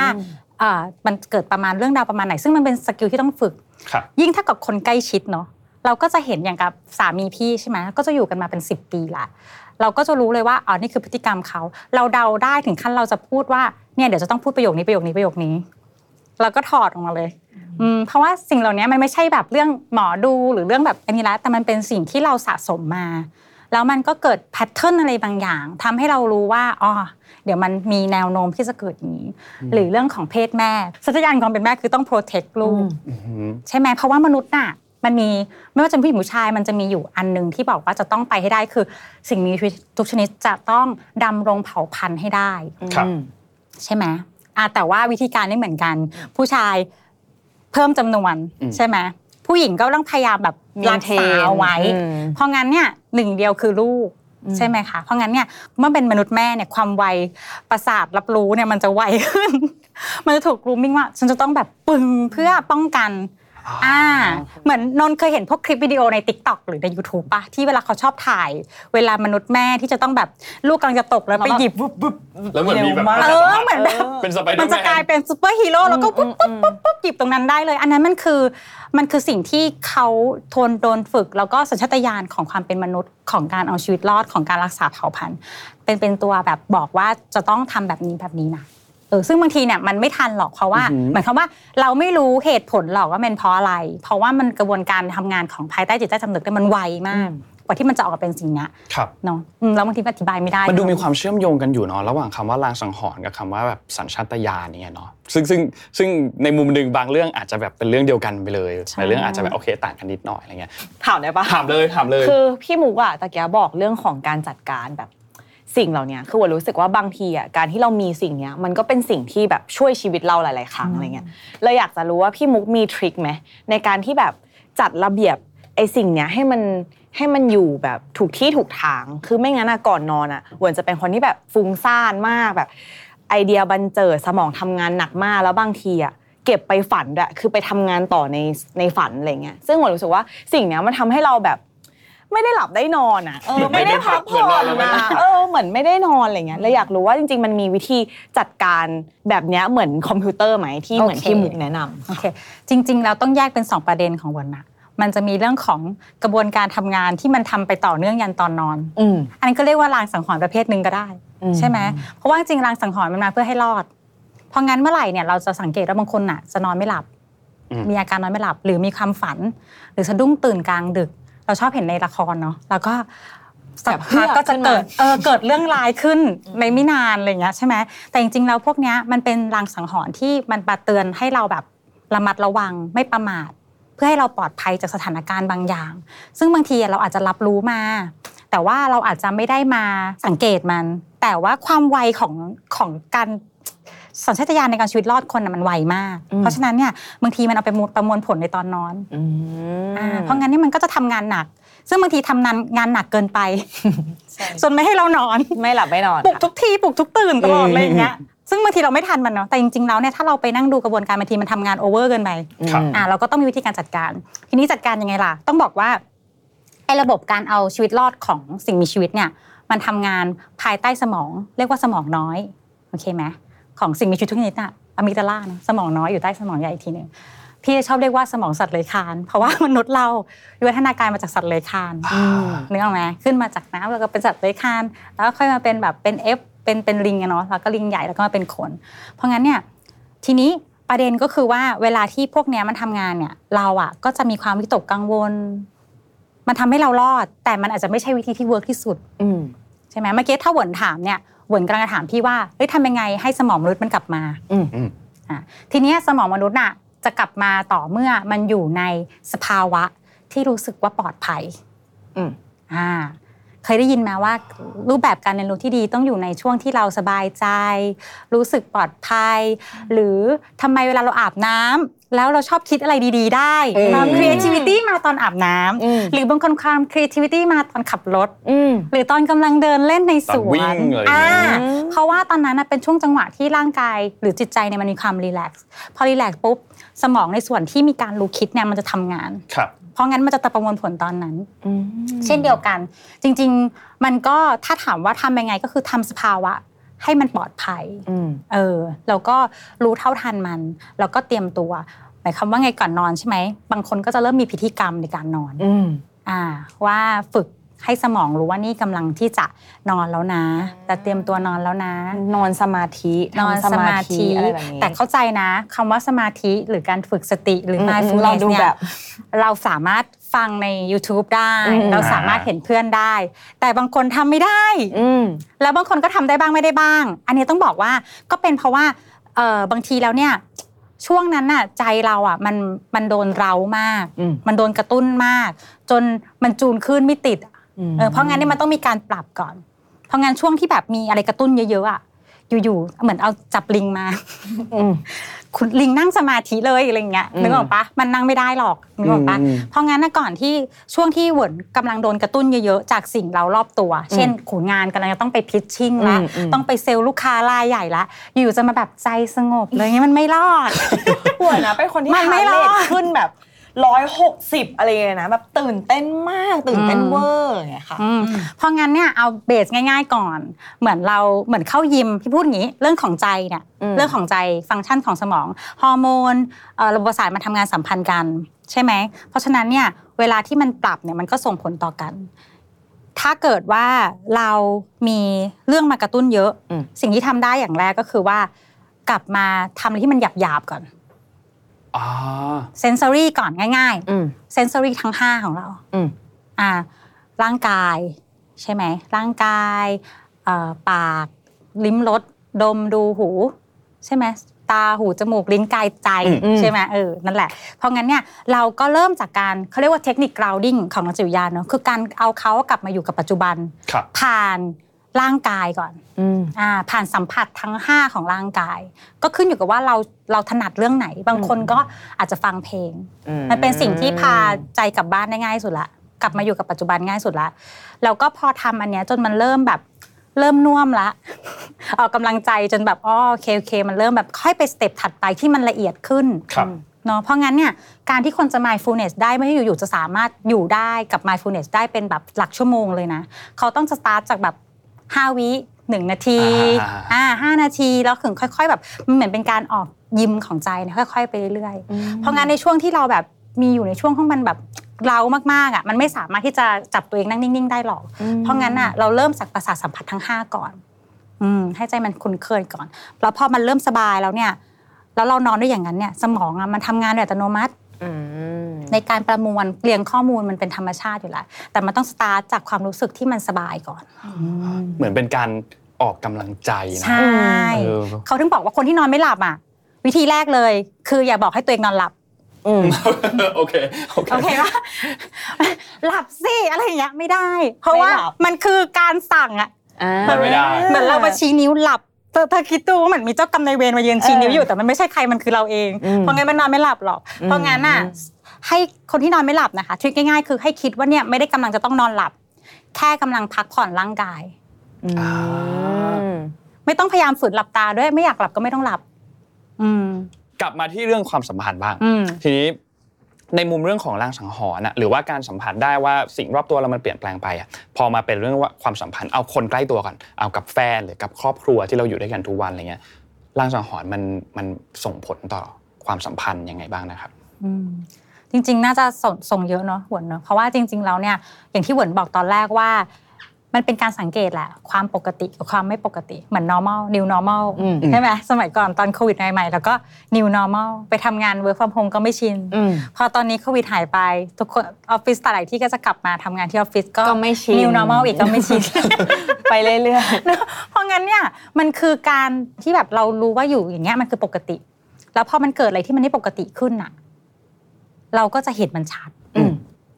อ่ามันเกิดประมาณเรื่องราวประมาณไหน ซึ่งมันเป็น skill ที่ต้องฝึกครับยิ่งถ้ากับคนใกล้ชิดเนาะเราก็จะเห็นอย่างกับสามีพี่ใช่ไหมก็จะอยู่กันมาเป็น 10 ปีละเราก็จะรู้เลยว่าอ๋อนี่คือพฤติกรรมเขา เราเดาได้ถึงขั้นเราจะพูดว่าเนี่ยเดี๋ยวจะต้องพูดประโยคนี้ประโยคนี้ประโยคนี้ เราก็ถอดออกมาเลยอืมเพราะว่าสิ่งเหล่านี้มันไม่ใช่แบบเรื่องหมอดูหรือเรื่องแบบอันนี้ละแต่มันเป็นสิ่งที่เราสะสมมา แล้วมันก็เกิดแพทเทิร์นอะไรบางอย่างทำให้เรารู้ว่าอ๋อเดี๋ยวมันมีแนวโน้มที่จะเกิดอย่างนี้ หรือเรื่องของเพศแม่สัญญาณความเป็นแม่คือต้อง protect ลูกใช่ไหมเพราะว่ามนุษย์น่ะมันมีไม่ว่าจะเป็นผู้หญิงผู้ชายมันจะมีอยู่อันหนึ่งที่บอกว่าจะต้องไปให้ได้คือ สิ่งมีชีวิตทุกชนิดจะต้องดำรงเผ่าพันธุ์ให้ได้ครับใช่ไหม อะแต่ว่าวิธีการไม่เหมือนกัน ผู้ชายเพิ่มจำนวนอืมใช่ไหมผู้หญิงก็ต้องพยายามแบบรักษา Maintain เอาไว้อืมเพราะงั้นเนี่ยหนึ่งเดียวคือลูกใช่ไหมคะ เพราะงั้นเนี่ยเมื่อเป็นมนุษย์แม่เนี่ยความไวประสาทรับรู้เนี่ยมันจะไวขึ้น มันจะถูกกรูมมิ่งว่า ฉันจะต้องแบบปึงเพื่อป้องกัน อ่าเหมือนนนท์เคยเห็นพวกคลิปวิดีโอใน t ิ k t o k หรือใน YouTube ปะที่เวลาเขาชอบถ่าย เวลามนุษย์แม่ที่จะต้องแบบลูกกำลังจะตกแล้วไปหยิบแล้วเหมือนมีแบบเร็วมากเออเหมือนแบบเป็นสไปเดอมันร์แมจะกลายนเป็นซูเปอร์ฮีโร่แล้วก็ปุ๊บปุ๊บปุ๊บปุ๊บหยิบตรงนั้นได้เลย อันนั้นมันคือมันคือสิ่งที่เขาทนโดนฝึก แล้วก็สัญชาตญาณของความเป็นมนุษย์ของการเอาชีวิตรอดของการรักษาเผ่าพันธุ์เป็นเป็นตัวแบบบอกว่าจะต้องทำแบบนี้แบบนี้นะเออซึ่งบางทีเนี่ยมันไม่ทันหรอกเพราะว่าหมายความว่าเราไม่รู้เหตุผลหรอกว่าเป็นเพราะอะไร เพราะว่ามันกระบวนการทำงานของภายใต้จิตใต้สำนึกเนี่ยมันไวมากกว่าที่มันจะออกมาเป็นสิ่งเนี้ยครับเนาะอืมแล้วบางทีมันอธิบายไม่ได้ มันดูมีความเชื่อมโยงกันอยู่เนาะระหว่างคำว่าลางสังหรณ์กับคำว่าแบบสัญชาตญาณเนี่ยเนาะซึ่งซึ่งซึ่งในมุมหนึ่งบางเรื่องอาจจะแบบเป็นเรื่องเดียวกันไปเลยในเรื่องอาจจะแบบโอเคต่างกันนิดหน่อยอะไรเงี้ยถามได้ปะถามเลยถามเลยคือพี่มุกอะตะเกียบอกเรื่องของการจัดการแบบ สิ่งเหล่านี้คือว่ารู้สึกว่าบางทีอะการที่เรามีสิ่งเนี้ยมันก็เป็นสิ่งที่แบบช่วยชีวิตเราหลาย ๆ ครั้งอะไรเงี้ยเลยอยากจะรู้ว่าพี่มุกมีทริคไหมในการที่แบบจัดระเบียบไอ้สิ่งเนี้ยให้มันให้มันอยู่แบบถูกที่ถูกทาง คือไม่งั้นอะก่อนนอนอะหวนจะเป็นคนที่แบบฟุ้งซ่านมากแบบ ไอเดียบันเจิดสมองทำงานหนักมากแล้วบางทีอะเก็บไปฝันด้วยคือไปทำงานต่อในในฝันอะไรเงี้ยซึ่งหวนรู้สึกว่าสิ่งเนี้ยมันทำให้เราแบบ ไม่ได้หลับได้นอนอะเออไม่ไม่ได้ได้พักเหมืผ่อนนออนนแล้วไม่ได้นะพักเออเหมือนไม่ได้นอนอะไรเงี้ยเลยอยากรู้ว่าจริง ๆ มันมีวิธีจัดการแบบเนี้ยเหมือนคอมพิวเตอร์ไหมที่เหมือนโอเคที่มุกแนะนำโอเคจริงๆแล้วต้องแยกเป็น 2 ประเด็นของวันนะมันจะมีเรื่องของกระบวนการทำงานที่มันทำไปต่อเนื่องยันตอนนอนอืมอันนี้ก็เรียกว่าลางสังหรณ์ประเภทหนึ่งก็ได้อืมใช่ไหมเพราะว่าจริงๆลางสังหรณ์มันมาเพื่อให้รอด เพราะงั้นเมื่อไหร่เนี่ยเราจะสังเกตว่าบางคนน่ะจะนอนไม่หลับอืมมีอาการนอนไม่หลับ หรือมีความฝัน หรือสะดุ้งตื่นกลางดึก เราชอบเห็นในละครเนาะแล้วก็สักพักก็จะเกิดเออเกิดเรื่องร้ายขึ้นในไม่นานอะไรอย่างเงี้ยใช่ไหมแต่จริงๆแล้วพวกเนี้ยมันเป็นลางสังหรณ์ที่มันปาเตือนให้เราแบบระมัดระวังไม่ประมาท เพื่อให้เราปลอดภัยจากสถานการณ์บางอย่าง ซึ่งบางทีเราอาจจะรับรู้มา แต่ว่าเราอาจจะไม่ได้มาสังเกตมัน แต่ว่าความไวของของการ สัญชาตญาณในการชีวิตรอดคนน่ะมันไวมากอืมเพราะฉะนั้นเนี่ยบางทีมันเอาไปประมวลผลในตอนนอนอืมอ่าเพราะงั้นนี่มันก็จะทำงานหนัก ซึ่งบางทีทำงานงานหนักเกินไปใช่จนไม่ให้เรานอนไม่หลับไม่นอนปลุกทุกทีปลุกทุกตื่นตลอดอืมอะไรอย่างเงี้ยซึ่งบางทีเราไม่ทันมันเนาะแต่จริงๆแล้วเนี่ยถ้าเราไปนั่งดูกระบวนการบางทีมันทำงานโอเวอร์เกินไปครับอ่าเราก็ต้องมีวิธีการจัดการ ทีนี้จัดการยังไงล่ะ ต้องบอกว่าไอ้ระบบการเอาชีวิตรอดของสิ่งมีชีวิตเนี่ย มันทำงานภายใต้สมอง เรียกว่าสมองน้อยโอเคไหม ของสิ่งมีชีวิตทุกชนิดอะamygdala นะสมองน้อยอยู่ใต้สมองใหญ่อีกทีหนึ่งพี่ชอบเรียกว่าสมองสัตว์เลื้อยคลาน เพราะว่ามนุษย์เราวิวัฒนาการมาจากสัตว์เลื้อยคลานอืมนึกออกไหมขึ้นมาจากน้ำแล้วก็เป็นสัตว์เลื้อยคลาน แล้วก็ค่อยมาเป็นแบบเป็น ape เป็นเป็นลิงอะเนาะแล้วก็ลิงใหญ่แล้วก็มาเป็นคน เพราะงั้นเนี่ยทีนี้ประเด็นก็คือว่าเวลาที่พวกเนี้ยมันทำงานเนี่ยเราอะก็จะมีความวิตกกังวล มันทำให้เรารอด แต่มันอาจจะไม่ใช่วิธีที่ work ที่สุดอืมใช่ไหมเมื่อกี้ถ้าเหวินถามเนี่ยเหวินกำลังจะถามพี่ว่าเฮ้ยทำยังไงให้สมองมนุษย์มันกลับมาอืมอืมอะทีเนี้ยสมองมนุษย์น่ะจะกลับมาต่อเมื่อมันอยู่ในสภาวะที่รู้สึกว่าปลอดภัยอืมอ่าเคยได้ยินไหมว่ารูปแบบการเรียนรู้ที่ดีต้องอยู่ในช่วงที่เราสบายใจ รู้สึกปลอดภัย หรือทำไมเวลาเราอาบน้ำ แล้วเราชอบคิดอะไรดีๆ ได้อืมความ creativity มาตอนอาบน้ำอืมหรือบางคนความ creativity มาตอนขับรถอืมหรือตอนกำลังเดินเล่นในสตอนววิ่นงอะไรอย่างเงี้ย อ่าเพราะว่าตอนนั้นน่ะเป็นช่วงจังหวะที่ร่างกาย หรือจิตใจเนี่ยมันมีความรีแลกซ์พอรีแลกซ์ปุ๊บ สมองในส่วนที่มีการรู้คิดเนี่ยมันจะทำงาน ครับ เพราะงั้นมันจะประมวลผลตอนนั้นอืมเช่นเดียวกัน จริง ๆ มันก็ถ้าถามว่าทำยังไงก็คือทำสภาวะ ให้มันปลอดภัยอืมเออแล้วก็รู้เท่าทันมันแล้วก็เตรียมตัวหมายความว่าไงก่อนนอนใช่ไหมบางคนก็จะเริ่มมีพิธีกรรมในการนอนอืมอ่าว่าฝึก ให้สมองรู้ว่านี่กำลังที่จะนอนแล้วนะ แต่เตรียมตัวนอนแล้วนะ นอนสมาธินอนทำสมาธิอะไรแบบนี้แต่เข้าใจนะคำว่าสมาธิหรือการฝึกสติหรืออืม mindfulness เราดูเนี่ยแบบเราสามารถฟังใน YouTube ได้อืมเราสามารถเห็นเพื่อนได้ แต่บางคนทำไม่ได้อืมแล้วบางคนก็ทำได้บ้างไม่ได้บ้าง อันนี้ต้องบอกว่าก็เป็นเพราะว่าเออบางทีแล้วเนี่ยช่วงนั้นน่ะใจเราอะมันมันโดนเร้ามากอืมมันโดนกระตุ้นมาก จนมันจูนขึ้นไม่ติดอืม เออเพราะงั้นเนี่ยมันต้องมีการปรับก่อน เพราะงั้นช่วงที่แบบมีอะไรกระตุ้นเยอะๆอะอยู่ๆเหมือนเอาจับลิงมาอืมคุณลิงนั่งสมาธิเลยอะไรเงี้ยอืมนึกออกปะมันนั่งไม่ได้หรอกนึกออกปะอืมเพราะงั้นนะก่อนที่ช่วงที่เหวินกำลังโดนกระตุ้นเยอะๆจากสิ่งเรารอบตัว เช่นขูงานกำลังจะต้องไปพิชชิ่งละอืมอืมต้องไปเซลล์ลูกค้ารายใหญ่ละอยู่จะมาแบบใจสงบเลยเงี้ยมันไม่รอดปวดนะเป็นคนที่มันไม่รอด heart rate ขึ้นแบบ ร้อยหกสิบอะไรเลยนะแบบตื่นเต้นมากตื่นเต้นอืมเวอร์อย่างเงี้ยค่ะอืมเพราะงั้นเนี่ยเอา base ง่าย ๆก่อน เหมือนเราเหมือนเข้ายิมพี่พูดอย่างนี้เรื่องของใจเนี่ยอืมเรื่องของใจฟังก์ชันของสมองฮอร์โมนเอ่อระบบประสาทมันทำงานสัมพันธ์กันใช่ไหมเพราะฉะนั้นเนี่ยเวลาที่มันปรับเนี่ยมันก็ส่งผลต่อกัน ถ้าเกิดว่าเรามีเรื่องมากระตุ้นเยอะอืมสิ่งที่ทำได้อย่างแรกก็คือว่ากลับมาทำอะไรที่มันหยาบๆก่อนอ่า เซนซอรี่ก่อนง่ายอืมๆเซนซอรี่ทั้ง5ของเราอืมอ่า ร่างกายใช่ไหมร่างกายเอ่อปากลิ้มรสดมดูหู ใช่ไหมตาหูจมูกลิ้นกายใจอืมใช่ไหมเออนั่นแหละ เพราะงั้นเนี่ยเราก็เริ่มจากการเขาเรียกว่าเทคนิค grounding ของนักจิตวิทยาเนอะคือการเอาเขากลับมาอยู่กับปัจจุบันครับผ่าน ร่างกายก่อนอืมอ่าผ่านสัมผัสทั้ง 5 ของร่างกาย ก็ขึ้นอยู่กับว่าเราเราถนัดเรื่องไหน บางคนก็อาจจะฟังเพลง มันเป็นสิ่งที่พาใจกลับบ้านได้ง่ายสุดละกลับมาอยู่กับปัจจุบันง่ายสุดละแล้วก็พอทำอันเนี้ยจนมันเริ่มแบบเริ่มน่วมละ ออกกำลังใจจนแบบอ๋อโอเคโอเค มันเริ่มแบบค่อยไปสเต็ปถัดไปที่มันละเอียดขึ้นครับเนาะเพราะงั้นเนี่ยการที่คนจะ mindfulness ได้ไม่ได้อยู่ๆจะสามารถอยู่ได้กับ mindfulness ได้เป็นแบบหลักชั่วโมงเลยนะ เขาต้องจะสตาร์ทจากแบบ 5วิหนึ่งนาทีอ่าอ่าห้านาทีแล้วถึงค่อย ๆ แบบมันเหมือนเป็นการออกยิมของใจนะค่อย ๆ ไปเรื่อยๆ เพราะงั้นในช่วงที่เราแบบมีอยู่ในช่วงที่มันแบบเรามากๆอะมันไม่สามารถที่จะจับตัวเองนั่งนิ่ง ๆ ได้หรอก เพราะงั้นอะเราเริ่มจากประสาทสัมผัสทั้ง 5 ก่อน อืมให้ใจมันคุ้นเคยก่อน แล้วพอมันเริ่มสบายแล้วเนี่ย แล้วเรานอนด้วยอย่างนั้นเนี่ย สมองอะมันทำงานโดยอัตโนมัติอืม ในการประมวลเรียงข้อมูลมันเป็นธรรมชาติอยู่แล้ว แต่มันต้องสตาร์ทจากความรู้สึกที่มันสบายก่อน เหมือนเป็นการออกกำลังใจนะใช่เออเขาถึงบอกว่าคนที่นอนไม่หลับอะ วิธีแรกเลย คืออย่าบอกให้ตัวเองนอนหลับอืมโอเคโอเคโอเคปะหลับสิอะไรอย่างเงี้ยไม่ได้ เพราะว่าไม่หลับมันคือการสั่งอะอ่ามันไม่ได้เหมือนเรามาชี้นิ้วหลับ เธอเธอคิดดูว่าเหมือนมีเจ้ากรรมนายเวรมายืนชี้นิ้วอยู่แต่มันไม่ใช่ใครมันคือเราเองอืมเพราะงั้นมันนอนไม่หลับหรอก เพราะงั้นน่ะให้คนที่นอนไม่หลับนะคะทริคง่ายๆ คือให้คิดว่าเนี่ยไม่ได้กำลังจะต้องนอนหลับ แค่กำลังพักผ่อนร่างกายอ่าอืมไม่ต้องพยายามฝืนหลับตาด้วยไม่อยากหลับก็ไม่ต้องหลับ อืมกลับมาที่เรื่องความสัมพันธ์บ้างอืมทีนี้ ในมุมเรื่องของรางสังหรณ์อะหรือว่าการสัมผัสได้ว่าสิ่งรอบตัวเรามันเปลี่ยนแปลงไปอะพอมาเป็นเรื่องว่าความสัมพันธ์เอาคนใกล้ตัวก่อนเอากับแฟนหรือกับครอบครัวที่เราอยู่ด้วยกันทุกวันอะไรเงี้ยรางสังหรณ์มันมันส่งผลต่อความสัมพันธ์ยังไงบ้างนะครับจริง ๆ น่าจะส่งส่งเยอะเนาะหวนเนาะเพราะว่าจริง ๆ แล้วเนี่ยอย่างที่หวนบอกตอนแรกว่า มันเป็นการสังเกตแหละความปกติกับความไม่ปกติเหมือน normal new normal อืมใช่ไหมสมัยก่อนตอนโควิดใหม่ๆแล้วก็ new normal ไปทำงาน work from home ก็ไม่ชินอืมพอตอนนี้โควิดหายไป ทุกคนออฟฟิศแต่ละที่ก็จะกลับมาทำงานที่ออฟฟิศก็ก็ไม่ชิน new normal อีกก็ไม่ชิน ไปเรื่อยเนอะเพราะงั้นเนี่ยมันคือการที่แบบเรารู้ว่าอยู่อย่างเงี้ยมันคือปกติ แล้วพอมันเกิดอะไรที่มันไม่ปกติขึ้นน่ะเราก็จะเห็นมันชัดอืม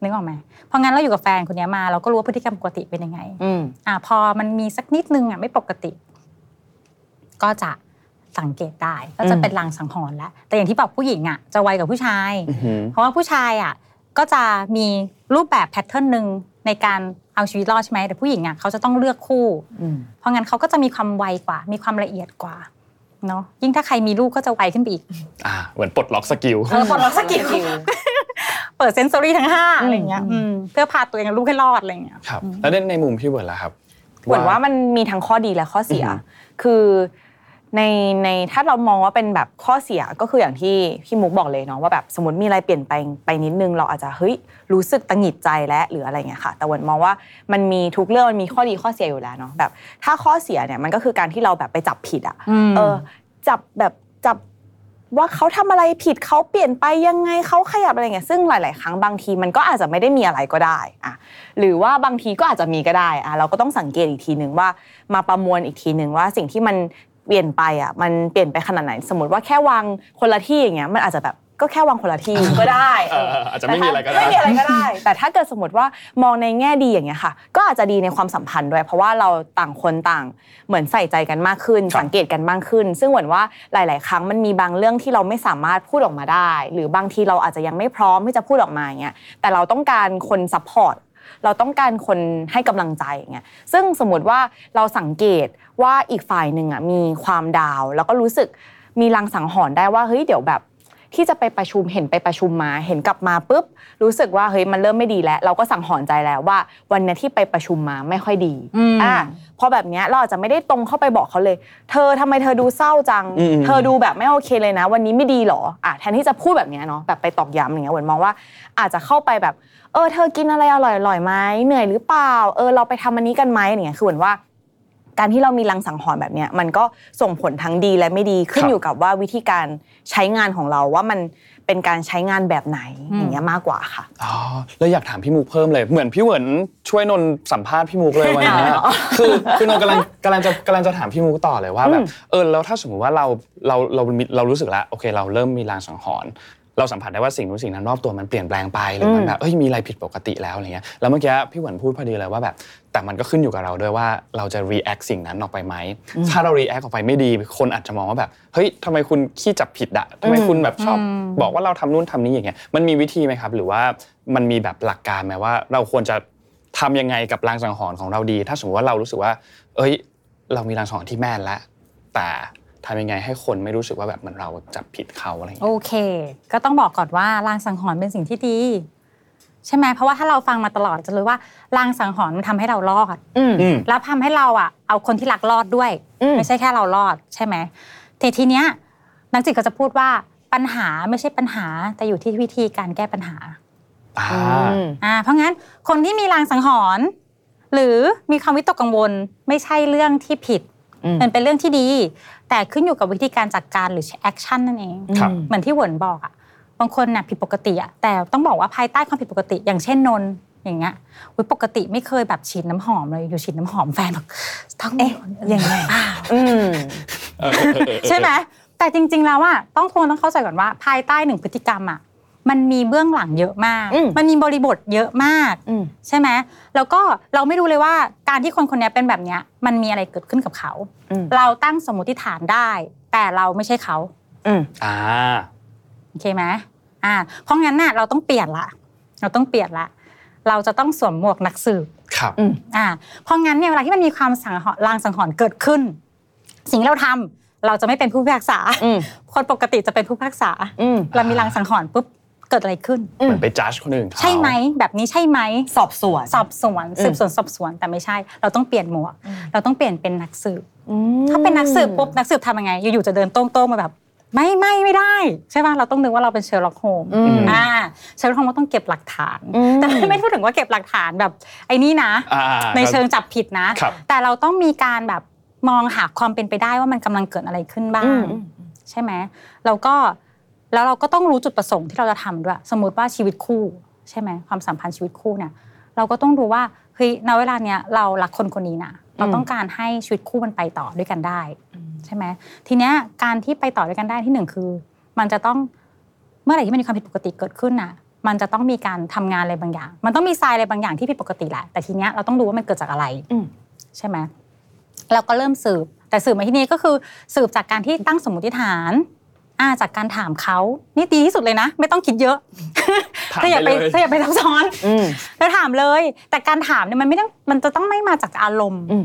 นึกออกไหมเพราะงั้นเราอยู่กับแฟนคนเนี้ยมา เราก็รู้ว่าพฤติกรรมปกติเป็นยังไงๆอืมอ่าพอมันมีสักนิดนึงอะไม่ปกติ ก็จะสังเกตได้ ก็จะอืมเป็นลางสังหรณ์แล้ว แต่อย่างที่บอกผู้หญิงอะจะไวกว่าผู้ชายอือหือเพราะว่าผู้ชายอะก็จะมีรูปแบบ pattern หนึ่งในการเอาชีวิตรอดใช่ไหมแต่ผู้หญิงอะเขาจะต้องเลือกคู่อืมเพราะงั้นเขาก็จะมีความไวกว่า มีความละเอียดกว่า เนาะยิ่งถ้าใครมีลูกก็จะไวขึ้นไปอีกอ่าเหมือนปลดล็อก skill เออปลดล็อก skillเปิด sensory ทั้งห้าอืมอะไรเงี้ยอืมเพื่อพาตัวเองกับลูกให้รอดอะไรเงี้ยครับแล้วในในมุมพี่เบิร์ดล่ะครับเหมือนว่ามันมีทั้งข้อดีและข้อเสีย คือ ในในถ้าเรามองว่าเป็นแบบข้อเสียก็คืออย่างที่พี่มุกบอกเลยเนาะว่าแบบสมมติมีอะไรเปลี่ยนไปไปนิดนึง เราอาจจะเฮ้ยรู้สึกตังหงิดใจและหรืออะไรเงี้ยค่ะ แต่วันมองว่ามันมีทุกเรื่องมันมีข้อดีข้อเสียอยู่แล้วเนาะแบบถ้าข้อเสียเนี่ยมันก็คือการที่เราแบบไปจับผิดอะอืมเออจับแบบจับว่าเขาทำอะไรผิดเขาเปลี่ยนไปยังไงเขาขยับอะไรเงี้ยซึ่งหลาย ๆ ครั้งบางทีมันก็อาจจะไม่ได้มีอะไรก็ได้อะหรือว่าบางทีก็อาจจะมีก็ได้อะเราก็ต้องสังเกตอีกทีหนึ่งว่า มาประมวลอีกทีหนึ่งว่าสิ่งที่มัน เปลี่ยนไปอะมันเปลี่ยนไปขนาดไหน สมมติว่าแค่วางคนละที่อย่างเงี้ยมันอาจจะแบบก็แค่วางคนละที่ก็ได้เอออาจจะไม่มีอะไรก็ได้ไม่มีอะไรก็ได้ แต่ถ้าเกิดสมมติว่ามองในแง่ดีอย่างเงี้ยค่ะ ก็อาจจะดีในความสัมพันธ์ด้วย เพราะว่าเราต่างคนต่างเหมือนใส่ใจกันมากขึ้นครับสังเกตกันมากขึ้น ซึ่งเหมือนว่าหลาย ๆ ครั้งมันมีบางเรื่องที่เราไม่สามารถพูดออกมาได้ หรือบางทีเราอาจจะยังไม่พร้อมที่จะพูดออกมาอย่างเงี้ยแต่เราต้องการคน support เราต้องการคนให้กำลังใจอย่างเงี้ยซึ่งสมมติว่าเราสังเกตว่าอีกฝ่ายหนึ่งอะมีความดาวน์แล้วก็รู้สึกมีลังสังหรณ์ได้ว่าเฮ้ยเดี๋ยวแบบที่จะไปประชุมเห็นไปประชุมมาเห็นกลับมาปุ๊บรู้สึกว่าเฮ้ยมันเริ่มไม่ดีแล้ว เราก็สังหรณ์ใจแล้วว่า วันเนี้ยที่ไปประชุมมาไม่ค่อยดีอืมอ่าพอแบบเนี้ยเราอาจจะไม่ได้ตรงเข้าไปบอกเขาเลย เธอทำไมเธอดูเศร้าจังอืมเธอดูแบบไม่โอเคเลยนะ วันนี้ไม่ดีหรออะแทนที่จะพูดแบบเนี้ยเนาะแบบไปตอกย้ำอย่างเงี้ยเหมือนมองว่าอาจจะเข้าไปแบบ เออเธอกินอะไรอร่อยอร่อยๆไหมเหนื่อยหรือเปล่า เออเราไปทำอันนี้กันไหมอย่างเงี้ยคือเหมือนว่า การที่เรามีลังสังหรณ์แบบเนี้ยมันก็ส่งผลทั้งดีและไม่ดีขึ้นครับอยู่กับว่าวิธีการใช้งานของเราว่ามันเป็นการใช้งานแบบไหนอย่างเงี้ยมากกว่าค่ะอ๋อแล้วอยากถามพี่มุกเพิ่มเลย เหมือนพี่เหวินช่วยนนท์สัมภาษณ์พี่มุกเลยวันนี้อ๋อคือคือนนท์กำลังกำลังจะกำลังจะถามพี่มุกต่อเลยว่าแบบเออแล้วถ้าสมมติว่าเราเราเรามีเรารู้สึกแล้วโอเค เราเริ่มมีลางสังหรณ์ เราสัมผัสได้ว่าสิ่งนู้นสิ่งนั้นรอบตัวมันเปลี่ยนแปลงไปหรือมันแบบเอ้ยมีอะไรผิดปกติแล้วอะไรเงี้ยแล้วเมื่อกี้พี่เหวินพูดพอดีเลยว่าแบบ แต่มันก็ขึ้นอยู่กับเราด้วยว่าเราจะ react สิ่งนั้นออกไปไหมถ้าเรา react ออกไปไม่ดีคนอาจจะมองว่าแบบเฮ้ยทำไมคุณขี้จับผิดอะทำไมคุณแบบชอบบอกว่าเราทำนู่นทำนี้อย่างเงี้ยมันมีวิธีไหมครับ หรือว่ามันมีแบบหลักการไหมว่า เราควรจะทำยังไงกับรางสังหรณ์ของเราดี ถ้าสมมติว่าเรารู้สึกว่า เอ้ย เรามีรางสังหรณ์ที่แม่นแล้วแต่ ทำยังไงให้คนไม่รู้สึกว่าแบบเหมือนเราจับผิดเขาอะไรอย่างโอเงี้ยเค ก็ต้องบอกก่อนว่าลางสังหรณ์เป็นสิ่งที่ดี ใช่ไหมเพราะว่าถ้าเราฟังมาตลอดจะรู้ว่าลางสังหรณ์มันทำให้เรารอด อืม อืม แล้วทำให้เราอะเอาคนที่รักรอดด้วย อืม ไม่ใช่แค่เรารอดใช่ไหมแต่ทีเนี้ยนักจิตก็จะพูดว่าปัญหาไม่ใช่ปัญหาแต่อยู่ที่วิธีการแก้ปัญหา อ่า อืม อ่าเพราะงั้นคนที่มีลางสังหรณ์หรือมีความวิตกกังวลไม่ใช่เรื่องที่ผิดอื มมันเป็นเรื่องที่ดี แต่ขึ้นอยู่กับวิธีการจัดการหรือ action นั่นเองครับเหมือนที่เหวินบอกอะบางคนน่ะผิดปกติอะแต่ต้องบอกว่าภายใต้ความผิดปกติ อย่างเช่นนนท์อย่างเงี้ยอุ๊ยปกติไม่เคยแบบฉีดน้ำหอมเลยอยู่ฉีดน้ำหอมแฟนบอกต้องเอ๊ะยังไงอ้าวอืมเออเออเออเออใช่ไหมแต่จริง ๆ แล้วอะต้องควรต้องเข้าใจก่อนว่า ภายใต้หนึ่งพฤติกรรมอะ มันมีเบื้องหลังเยอะมากอืมมันมีบริบทเยอะมากอืมใช่ไหมแล้วก็เราไม่รู้เลยว่าการที่คนคนนี้เป็นแบบเนี้ยมันมีอะไรเกิดขึ้นกับเขาอืมเราตั้งสมมติฐานได้ แต่เราไม่ใช่เขาอืมอ่าโอเคไหมอ่า เพราะงั้นน่ะเราต้องเปลี่ยนละ เราต้องเปลี่ยนละ เราจะต้องสวมหมวกนักสืบครับอืมอ่า เพราะงั้นเนี่ยเวลาที่มันมีความสังหรณ์ลางสังหรณ์เกิดขึ้น สิ่งที่เราทำเราจะไม่เป็นผู้พิพากษาอืมคนปกติจะเป็นผู้พิพากษาอืมเรามีลางสังหรณ์ปุ๊บ เกิดอะไรขึ้นอืมเหมือนไปจับคนอื่นเขาใช่ไหมแบบนี้ใช่ไหมสอบสวนสอบสวนสืบสวนสอบสวนแต่ไม่ใช่ เราต้องเปลี่ยนหมวกเราต้องเปลี่ยนเป็นนักสืบอืมถ้าเป็นนักสืบปุ๊บนักสืบทำยังไงอยู่ๆจะเดินโต้งๆมาแบบไม่ไม่ไม่ได้ ใช่ป่ะเราต้องนึกว่าเราเป็นเชอร์ล็อกโฮมอืมอ่าเชอร์ล็อกโฮมก็ต้องเก็บหลักฐานอืมแต่ไม่ไม่พูดถึงว่าเก็บหลักฐานแบบไอ้นี่นะอ่าในเชิงจับผิดนะครับแต่เราต้องมีการแบบมองหาความเป็นไปได้ว่ามันกำลังเกิดอะไรขึ้นบ้างอืมอืมใช่ไหมเราก็ แล้วเราก็ต้องรู้จุดประสงค์ที่เราจะทำด้วย สมมติว่าชีวิตคู่ใช่ไหมความสัมพันธ์ชีวิตคู่เนี่ย เราก็ต้องดูว่าเฮ้ยณเวลาเนี้ยเรารักคนคนนี้นะเราต้องการให้ชีวิตคู่มันไปต่อด้วยกันได้ใช่ไหมทีเนี้ยการที่ไปต่อด้วยกันได้ที่หนึ่งคือ มันจะต้องเมื่อไหร่ที่มันมีความผิดปกติเกิดขึ้นน่ะ มันจะต้องมีการทำงานอะไรบางอย่าง มันต้องมีทรายอะไรบางอย่างที่ผิดปกติแหละแต่ทีเนี้ยเราต้องดูว่ามันเกิดจากอะไรอืมใช่ไหมเราก็เริ่มสืบ แต่สืบมาที่นี่ก็คือสืบจากการที่ตั้งสมมติฐาน อ่าจากการถามเขานี่ดีที่สุดเลยนะ ไม่ต้องคิดเยอะถามถ้าอย่าไปไปเลยถ้าอย่าไปซับซ้อนอืมแล้วถามเลย แต่การถามเนี่ยมันไม่ต้องมันจะต้องไม่มาจากอารมณ์อืม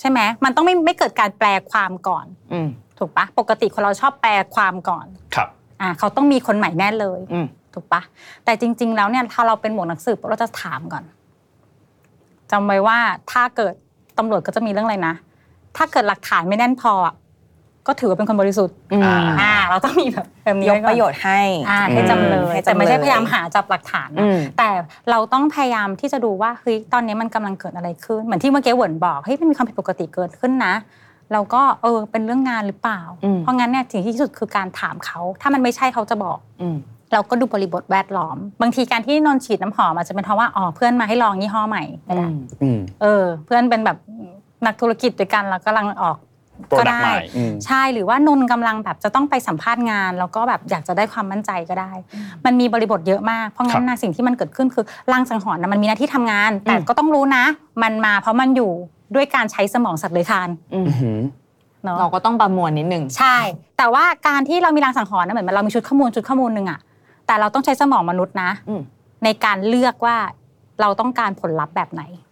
ใช่ไหมมันต้องไม่ไม่เกิดการแปลความก่อนอืมถูกปะปกติคนเราชอบแปลความก่อนครับอ่าเขาต้องมีคนใหม่แน่เลยอืมถูกปะแต่จริง ๆ แล้วเนี่ยถ้าเราเป็นหมวกนักสืบเราจะถามก่อนจำไว้ว่าถ้าเกิดตำรวจก็จะมีเรื่องอะไรนะ ถ้าเกิดหลักฐานไม่แน่นพออะ ก็ถือว่าเป็นคนบริสุทธิ์อืมอ่าอ่าเราต้องมีแบบแบบนี้ยไว้กก่อนประโยชน์ให้อ่าให้จำเลยให้แต่ไม่ใช่จำเลพยายามหาจับหลักฐานนะอืมแต่เราต้องพยายามที่จะดูว่าเฮ้ยตอนนี้มันกำลังเกิดอะไรขึ้น เหมือนที่เมื่อกี้เหวินบอกเฮ้ยมันมีความผิดปกติเกิดขึ้นนะเราก็เออเป็นเรื่องงานหรือเปล่าอืมเพราะงั้นเนี่ยสิ่งที่ดีที่สุดคือการถามเขา ถ้ามันไม่ใช่เขาจะบอกอืมเราก็ดูบริบทแวดล้อม บางทีการที่นนท์ฉีดน้ำหอมอาจจะเป็นเพราะว่าอ๋อเพื่อนมาให้ลองยี่ห้อใหม่ก็ได้อืมเออ เพื่อนเป็นแบบนักธุรกิจด้วยกันแล้วกำลังออก Product ก็ได้ใหม่อืมใช่หรือว่านนท์กำลังแบบจะต้องไปสัมภาษณ์งาน แล้วก็แบบอยากจะได้ความมั่นใจก็ได้ มันมีบริบทเยอะมากเพราะงั้นนะสิ่งที่มันเกิดขึ้นคือลางสังหรณ์นะมันมีหน้าที่ทำงาน แต่ก็ต้องรู้นะ มันมาเพราะมันอยู่ด้วยการใช้สมองสัตว์เลื้อยคลานอืมอื้อหือเนาะเราก็ต้องประมวลนิดนึงใช่ แต่ว่าการที่เรามีรางสังหรณ์นะเหมือนเรามีชุดข้อมูลชุดข้อมูลหนึ่งอะแต่เราต้องใช้สมองมนุษย์นะอืมในการเลือกว่าเราต้องการผลลัพธ์แบบไหนอ๋อ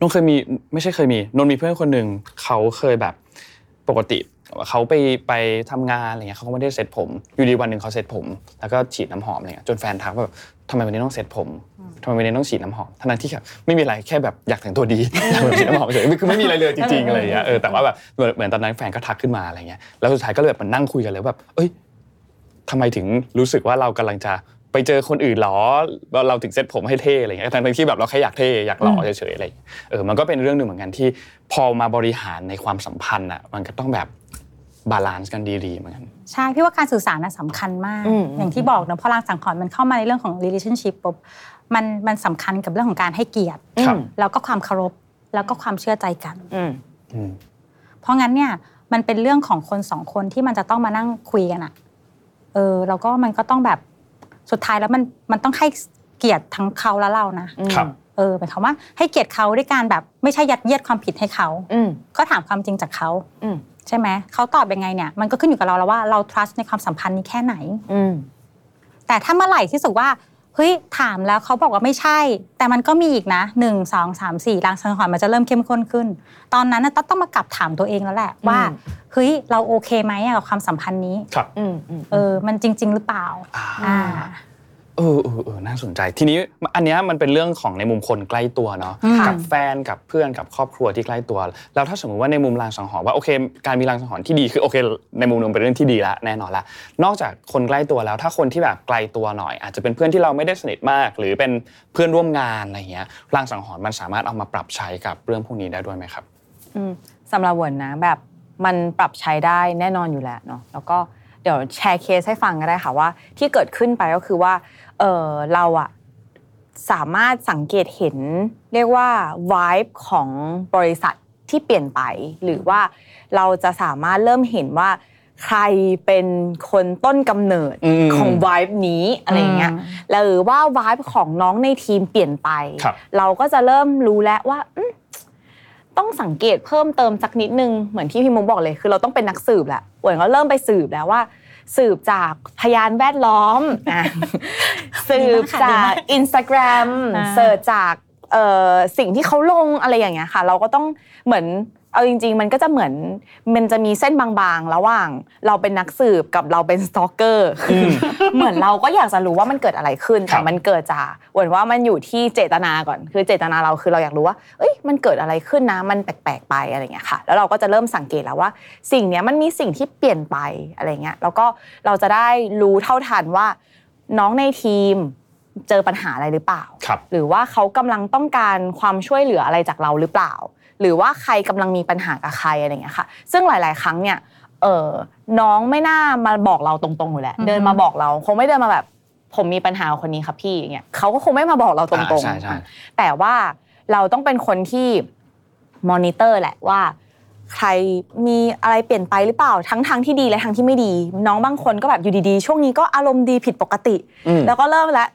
นนเคยมีไม่ใช่เคยมีนนท์มีเพื่อนคนหนึ่งเขาเคยแบบปกติเขาไปไปทำงานอะไรเงี้ยเขาก็ไม่ได้เซ็ตผมอยู่ดีวันหนึ่งเขาเซ็ตผม แล้วก็ฉีดน้ำหอมอะไรเงี้ยจนแฟนทักว่าแบบทำไมวันนี้ต้องเซ็ตผมทำไมวันนี้ต้องฉีดน้ำหอมทั้งที่แบบไม่มีอะไรแค่แบบอยากแต่งตัวดีอยากแบบฉีดน้ำหอมเฉยคือไม่มีอะไรเลยจริงๆอะไรเงี้ยเออแต่ว่าแบบเหมือนตอนนั้นแฟนก็ทักขึ้นมาอะไรเงี้ยแล้วสุดท้ายก็เลยแบบมันนั่งคุยกันเลยว่าแบบเอ้ยทำไมถึงรู้สึกว่าเรากำลังจะ ไปเจอคนอื่นหรอว่าเราถึงเซ็ตผมให้เท่อะไรเงี้ยทั้งๆที่แบบเราแค่อยากเท่อยากหล่อเฉยๆอะไรอย่างเงี้ยเออมันก็เป็นเรื่องหนึ่งเหมือนกันที่พอมาบริหารในความสัมพันธ์อะมันก็ต้องแบบ balance กันดีๆเหมือนกันใช่พี่ว่าการสื่อสารน่ะสำคัญมากอืมอย่างที่บอกเนอะพอลางสังหรณ์มันเข้ามาในเรื่องของ relationship ปุ๊บมันมันสำคัญกับเรื่องของการให้เกียรติครับแล้วก็ความเคารพแล้วก็ความเชื่อใจกันอืมอืมเพราะงั้นเนี่ยมันเป็นเรื่องของคนสองคนที่มันจะต้องมานั่งคุยกันอะเออแล้วก็มันก็ต้องแบบ สุดท้ายแล้วมันมันต้องให้เกียรติทั้งเขาและเรานะครับเออหมายความว่าให้เกียรติเขาด้วยการแบบไม่ใช่ยัดเยียดความผิดให้เขาอืมก็ถามความจริงจากเขาอืมใช่ไหมเขาตอบยังไงเนี่ยมันก็ขึ้นอยู่กับเราแล้วว่าเรา trust ในความสัมพันธ์นี้แค่ไหนอืมแต่ถ้าเมื่อไหร่ที่รู้สึกว่า เฮ้ยถามแล้วเขาบอกว่าไม่ใช่ แต่มันก็มีอีกนะหนึ่งสองสามสี่รางสังหรณ์มันจะเริ่มเข้มข้นขึ้น ตอนนั้นน่ะต้องต้องมากลับถามตัวเองแล้วแหละว่าอืมเฮ้ยเราโอเคไหมอะกับความสัมพันธ์นี้ครับอืมอืมเออมันจริง ๆ หรือเปล่าอ่า อ่าเออเออเออน่าสนใจทีนี้อันเนี้ยมันเป็นเรื่องของในมุมคนใกล้ตัวเนาะอืมกับแฟนกับเพื่อนกับครอบครัวที่ใกล้ตัว แล้วถ้าสมมติว่าในมุมรางสังหรณ์ว่าโอเค การมีรางสังหรณ์ที่ดีคือโอเค ในมุมหนึงเป็นเรื่องที่ดีละแน่นอนละนอกจากคนใกล้ตัวแล้ว ถ้าคนที่แบบไกลตัวหน่อย อาจจะเป็นเพื่อนที่เราไม่ได้สนิทมาก หรือเป็นเพื่อนร่วมงานอะไรเงี้ยรางสังหรณ์มันสามารถเอามาปรับใช้กับเรื่องพวกนี้ได้ด้วยไหมครับอืมสำหรับเวิร์นนะแบบมันปรับใช้ได้แน่นอนอยู่แล้วเนาะแล้วก็ เดี๋ยวแชร์เคสให้ฟังก็ได้ค่ะว่า ที่เกิดขึ้นไปก็คือว่าเออเราอะสามารถสังเกตเห็น เรียกว่า vibe ของบริษัทที่เปลี่ยนไป หรือว่าเราจะสามารถเริ่มเห็นว่าใครเป็นคนต้นกำเนิดอืมของวายนี้อะไรอย่างเงี้ยอืมหรือว่าวายของน้องในทีมเปลี่ยนไปครับเราก็จะเริ่มรู้แล้วว่าอืม ต้องสังเกตเพิ่มเติมสักนิดนึงเหมือนที่พี่มุกบอกเลย คือเราต้องเป็นนักสืบแหละเหวนก็เริ่มไปสืบแล้วว่า สืบจากพยานแวดล้อมอะสืบจากอินสตาแกรมอ่าเสิร์ชจากเอ่อสิ่งที่เขาลงอะไรอย่างเงี้ยค่ะ เราก็ต้องเหมือน เอาจริง ๆ มันก็จะเหมือนมันจะมีเส้นบางๆ ระหว่าง เราเป็นนักสืบกับเราเป็นสตอกเกอร์เหมือนเราก็อยากจะรู้ว่ามันเกิดอะไรขึ้นครัแต่บมันเกิดจากเหมือนว่ามันอยู่ที่เจตนาก่อน คือเจตนาเราคือเราอยากรู้ว่า เอ้ยมันเกิดอะไรขึ้นนะมันแปลกๆไปอะไรอย่างเงี้ยค่ะ แล้วเราก็จะเริ่มสังเกตแล้วว่า สิ่งเนี้ยมันมีสิ่งที่เปลี่ยนไปอะไรเงี้ยแล้วก็เราจะได้รู้เท่าทันว่า น้องในทีมเจอปัญหาอะไรหรือเปล่าครับหรือว่าเขากำลังต้องการความช่วยเหลืออะไรจากเราหรือเปล่า หรือว่าใครกำลังมีปัญหากับใครอะไรอย่างเงี้ยค่ะ ซึ่งหลาย ๆ ครั้งเนี่ยเออน้องไม่น่ามาบอกเราตรงๆอยู่แล้วอือฮึเดินมาบอกเราคงไม่เดินมาแบบ ผมมีปัญหากับคนนี้ครับพี่อย่างเงี้ยเขาก็คงไม่มาบอกเราตรงอ่าใช่ใช่ๆแต่ว่าเราต้องเป็นคนที่มอนิเตอร์แหละว่า ใครมีอะไรเปลี่ยนไปหรือเปล่าทั้งทางที่ดีและทางที่ไม่ดี น้องบางคนก็แบบอยู่ดีๆ ช่วงนี้ก็อารมณ์ดีผิดปกติอืมแล้วก็เริ่มแล้ว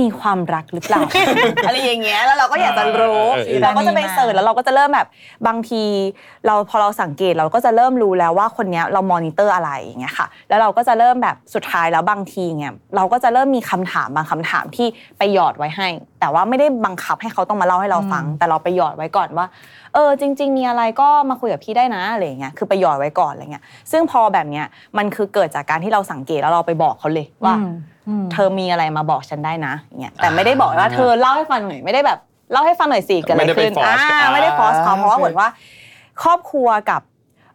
มีความรักหรือเปล่า อะไรอย่างเงี้ยแล้วเราก็อยากจะรู้เออเออ เราก็จะไป search แล้วเราก็จะเริ่มแบบบางที เราพอเราสังเกตเราก็จะเริ่มรู้แล้วว่าคนเนี้ยเรามอนิเตอร์อะไรอย่างเงี้ยค่ะ แล้วเราก็จะเริ่มแบบสุดท้ายแล้วบางทีเงี้ยเราก็จะเริ่มมีคำถามบางคำถามที่ไปหยอดไว้ให้ แต่ว่าไม่ได้บังคับให้เขาต้องมาเล่าให้เราฟัง แต่เราไปหยอดไว้ก่อนว่า เออจริง ๆ มีอะไรก็มาคุยกับพี่ได้นะอะไรอย่างเงี้ยคือไปหยอดไว้ก่อนอะไรเงี้ยซึ่งพอแบบเนี้ยมันคือเกิดจากการที่เราสังเกตแล้วเราไปบอกเขาเลยว่า อืมอืม เธอมีอะไรมาบอกฉันได้นะอย่างเงี้ยแต่ไม่ได้บอกว่าเธอเล่าให้ฟังหน่อยไม่ได้แบบเล่าให้ฟังหน่อยสิเกิดอะไรไม่ได้ไปขึ้น force อ่าอ่าไม่ได้ฟอสเขาเพราะว่าโอเคเหมือนว่า ครอบครัวกับ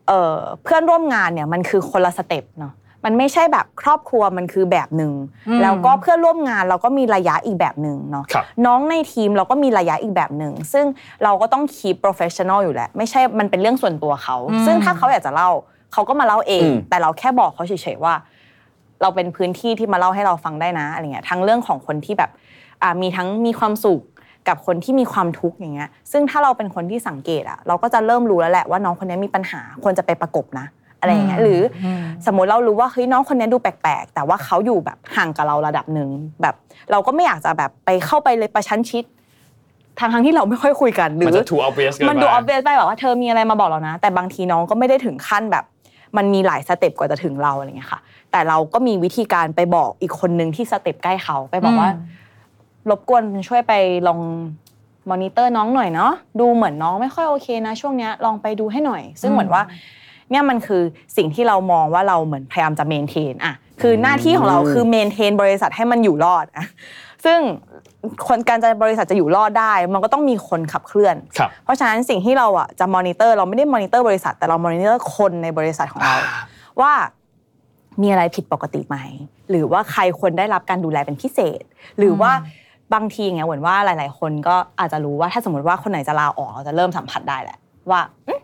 เอ่อเพื่อนร่วมงานเนี่ยมันคือคนละสเต็ปเนาะมันไม่ใช่แบบครอบครัวมันคือแบบหนึ่งอืมแล้วก็เพื่อนร่วมงานเราก็มีระยะอีกแบบหนึ่งเนาะครับน้องในทีมเราก็มีระยะอีกแบบหนึ่งซึ่งเราก็ต้อง keep professional อยู่แหละไม่ใช่มันเป็นเรื่องส่วนตัวเขาอืมซึ่งถ้าเขาอยากจะเล่าเขาก็มาเล่าเองอืมแต่เราแค่บอกเขาเฉยๆว่า เราเป็นพื้นที่ที่มาเล่าให้เราฟังได้นะอะไรเงี้ยทั้งเรื่องของคนที่แบบอ่ามีทั้งมีความสุขกับคนที่มีความทุกข์อย่างเงี้ย ซึ่งถ้าเราเป็นคนที่สังเกตอะเราก็จะเริ่มรู้แล้วแหละว่าน้องคนนี้มีปัญหาควรจะไปประกบนะอะไรอย่างเงี้ยหรืออืมสมมติเรารู้ว่าเฮ้ยน้องคนนี้ดูแปลกๆ แต่ว่าเขาอยู่แบบห่างกับเราระดับหนึ่งแบบ เราก็ไม่อยากจะแบบไปเข้าไปเลยประชันชิดทางทางๆที่เราไม่ค่อยคุยกันหรือมันจะ too obvious เกินมันดูไป obvious ไปแบบว่าเธอมีอะไรมาบอกเรานะ แต่บางทีน้องก็ไม่ได้ถึงขั้นแบบ มันมีหลาย step กว่าจะถึงเราอะไรเงี้ยค่ะ แต่เราก็มีวิธีการไปบอกอีกคนนึงที่ step ใกล้เขาไปบอกว่าอืมรบกวนช่วยไปลองมอนิเตอร์น้องหน่อยเนาะดูเหมือนน้องไม่ค่อยโอเคนะ ช่วงเนี้ยลองไปดูให้หน่อย ซึ่งเหมือนว่า เนี่ยมันคือสิ่งที่เรามองว่าเราเหมือนพยายามจะ maintain อะคือหน้าที่ของเราคือ maintain บริษัทให้มันอยู่รอดอะ ซึ่งคนการจะบริษัทจะอยู่รอดได้ มันก็ต้องมีคนขับเคลื่อนครับเพราะฉะนั้นสิ่งที่เราอะจะมอนิเตอร์เราไม่ได้มอนิเตอร์บริษัทแต่เรามอนิเตอร์คนในบริษัทของเรา ว่ามีอะไรผิดปกติไหม หรือว่าใครควรได้รับการดูแลเป็นพิเศษ หรือว่าบางทีเนี่ยเหมือนว่าหลาย ๆ คนก็อาจจะรู้ว่าถ้าสมมติว่าคนไหนจะลาออกเราจะเริ่มสัมผัสได้แหละว่าอืม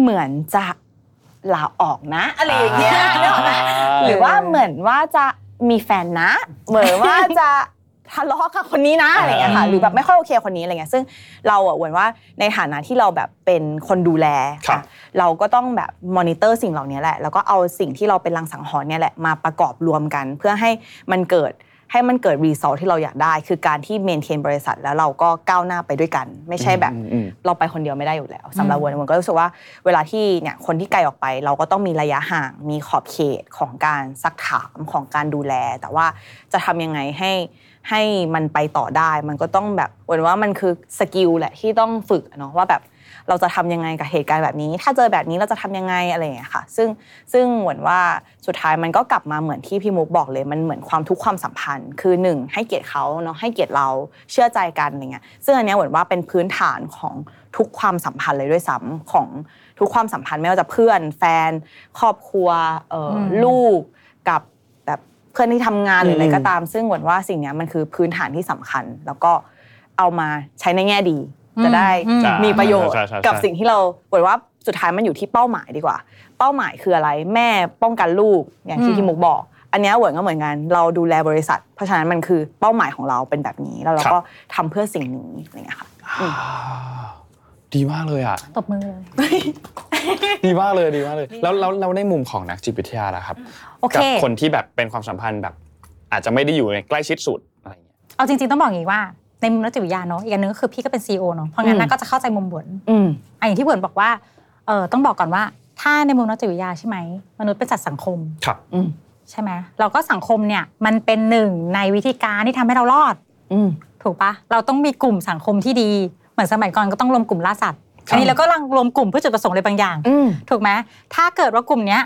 เหมือนจะลาออกนะอะไรอย่างเงี้ยนึกออกไหมหรือว่าเหมือนว่าจะ มีแฟนนะ เหมือนว่าจะทะเลาะกับคนนี้นะอะไรอย่างเงี้ยค่ะหรือแบบไม่ค่อยโอเคคนนี้อะไรเงี้ยซึ่งเราอะเหมือนว่าในฐานะที่เราแบบเป็นคนดูแลครับค่ะเราก็ต้องแบบมอนิเตอร์สิ่งเหล่านี้แหละแล้วก็เอาสิ่งที่เราเป็นรังสังหรณ์เนี่ยแหละมาประกอบรวมกัน เพื่อให้มันเกิด ให้มันเกิด result ที่เราอยากได้ คือการที่ maintain บริษัทแล้วเราก็ก้าวหน้าไปด้วยกัน ไม่ใช่แบบอืมอืมเราไปคนเดียวไม่ได้อยู่แล้วสำหรับหวนหวนก็รู้สึกว่าเวลาที่เนี่ยคนที่ไกลออกไป เราก็ต้องมีระยะห่างมีขอบเขตของการซักถามของการดูแล แต่ว่าจะทำยังไงให้ให้มันไปต่อได้ มันก็ต้องแบบหวนว่ามันคือ skill แหละที่ต้องฝึกอะเนาะว่าแบบ เราจะทำยังไงกับเหตุการณ์แบบนี้ ถ้าเจอแบบนี้เราจะทำยังไงอะไรอย่างเงี้ยค่ะ ซึ่งซึ่งเหมือนว่าสุดท้ายมันก็กลับมาเหมือนที่พี่มุกบอกเลย มันเหมือนความทุกความสัมพันธ์ คือหนึ่งให้เกียรติเขาเนาะให้เกียรติเราเชื่อใจกันอะไรเงี้ยซึ่งอันเนี้ยเหมือนว่าเป็นพื้นฐานของทุกความสัมพันธ์เลยด้วยซ้ำของทุกความสัมพันธ์ไม่ว่าจะเพื่อน แฟน ครอบครัวเอ่ออมลูกกับแบบเพื่อนที่ทำงานหรืออะไรอืมก็ตาม ซึ่งเหมือนว่าสิ่งเนี้ยมันคือพื้นฐานที่สำคัญ แล้วก็เอามาใช้ในแง่ดี จะได้อืมมีประโยชน์ใช่ใช่ใช่กับสิ่งที่เราเหมือนว่าสุดท้ายมันอยู่ที่เป้าหมายดีกว่า เป้าหมายคืออะไร แม่ป้องกันลูกอย่างที่อืมพี่มุกบอก อันเนี้ยเหวิร์นก็เหมือนกันเราดูแลบริษัท เพราะฉะนั้นมันคือเป้าหมายของเราเป็นแบบนี้แล้วเราก็ทำเพื่อสิ่งนี้อะไรอย่างเงี้ยค่ะอ่าดีมากเลยอะตบมือเลยดีมากเลยดีมากเลย แล้วแล้วเราในมุมของนักจิตวิทยาล่ะครับโอเคกัคนที่แบบเป็นความสัมพันธ์แบบ อาจจะไม่ได้อยู่ในใกล้ชิดสุดอะไรอย่างเงี้ยเอาจริง ๆต้องบอกอย่างนี้ว่า ในมุมนักจิตวิทยาเนาะอีกอันนึงก็คือพี่ก็เป็นซีอเนาะเพราะงั้นอืน่ามก็จะเข้าใจมุมบนอืมอะอย่างที่เบิร์นบอกว่าเออต้องบอกก่อนว่า ถ้าในมุมนักจิตวิทยาใช่ไหมมนุษย์เป็นสัตว์สังคมครับอืมใช่ไหมเราก็สังคมเนี่ยมันเป็นหนึ่งในวิธีการที่ทำให้เรารอดอืมถูกปะเราต้องมีกลุ่มสังคมที่ดี เหมือนสมัยก่อนก็ต้องรวมกลุ่มล่าสัตว์ครับอันนี้เราก็ลังรวมกลุ่มเพื่อจุดประสงค์อะไรบางอย่างอืมถูกไหมถ้าเกิดว่ากลุ่มเนี้ย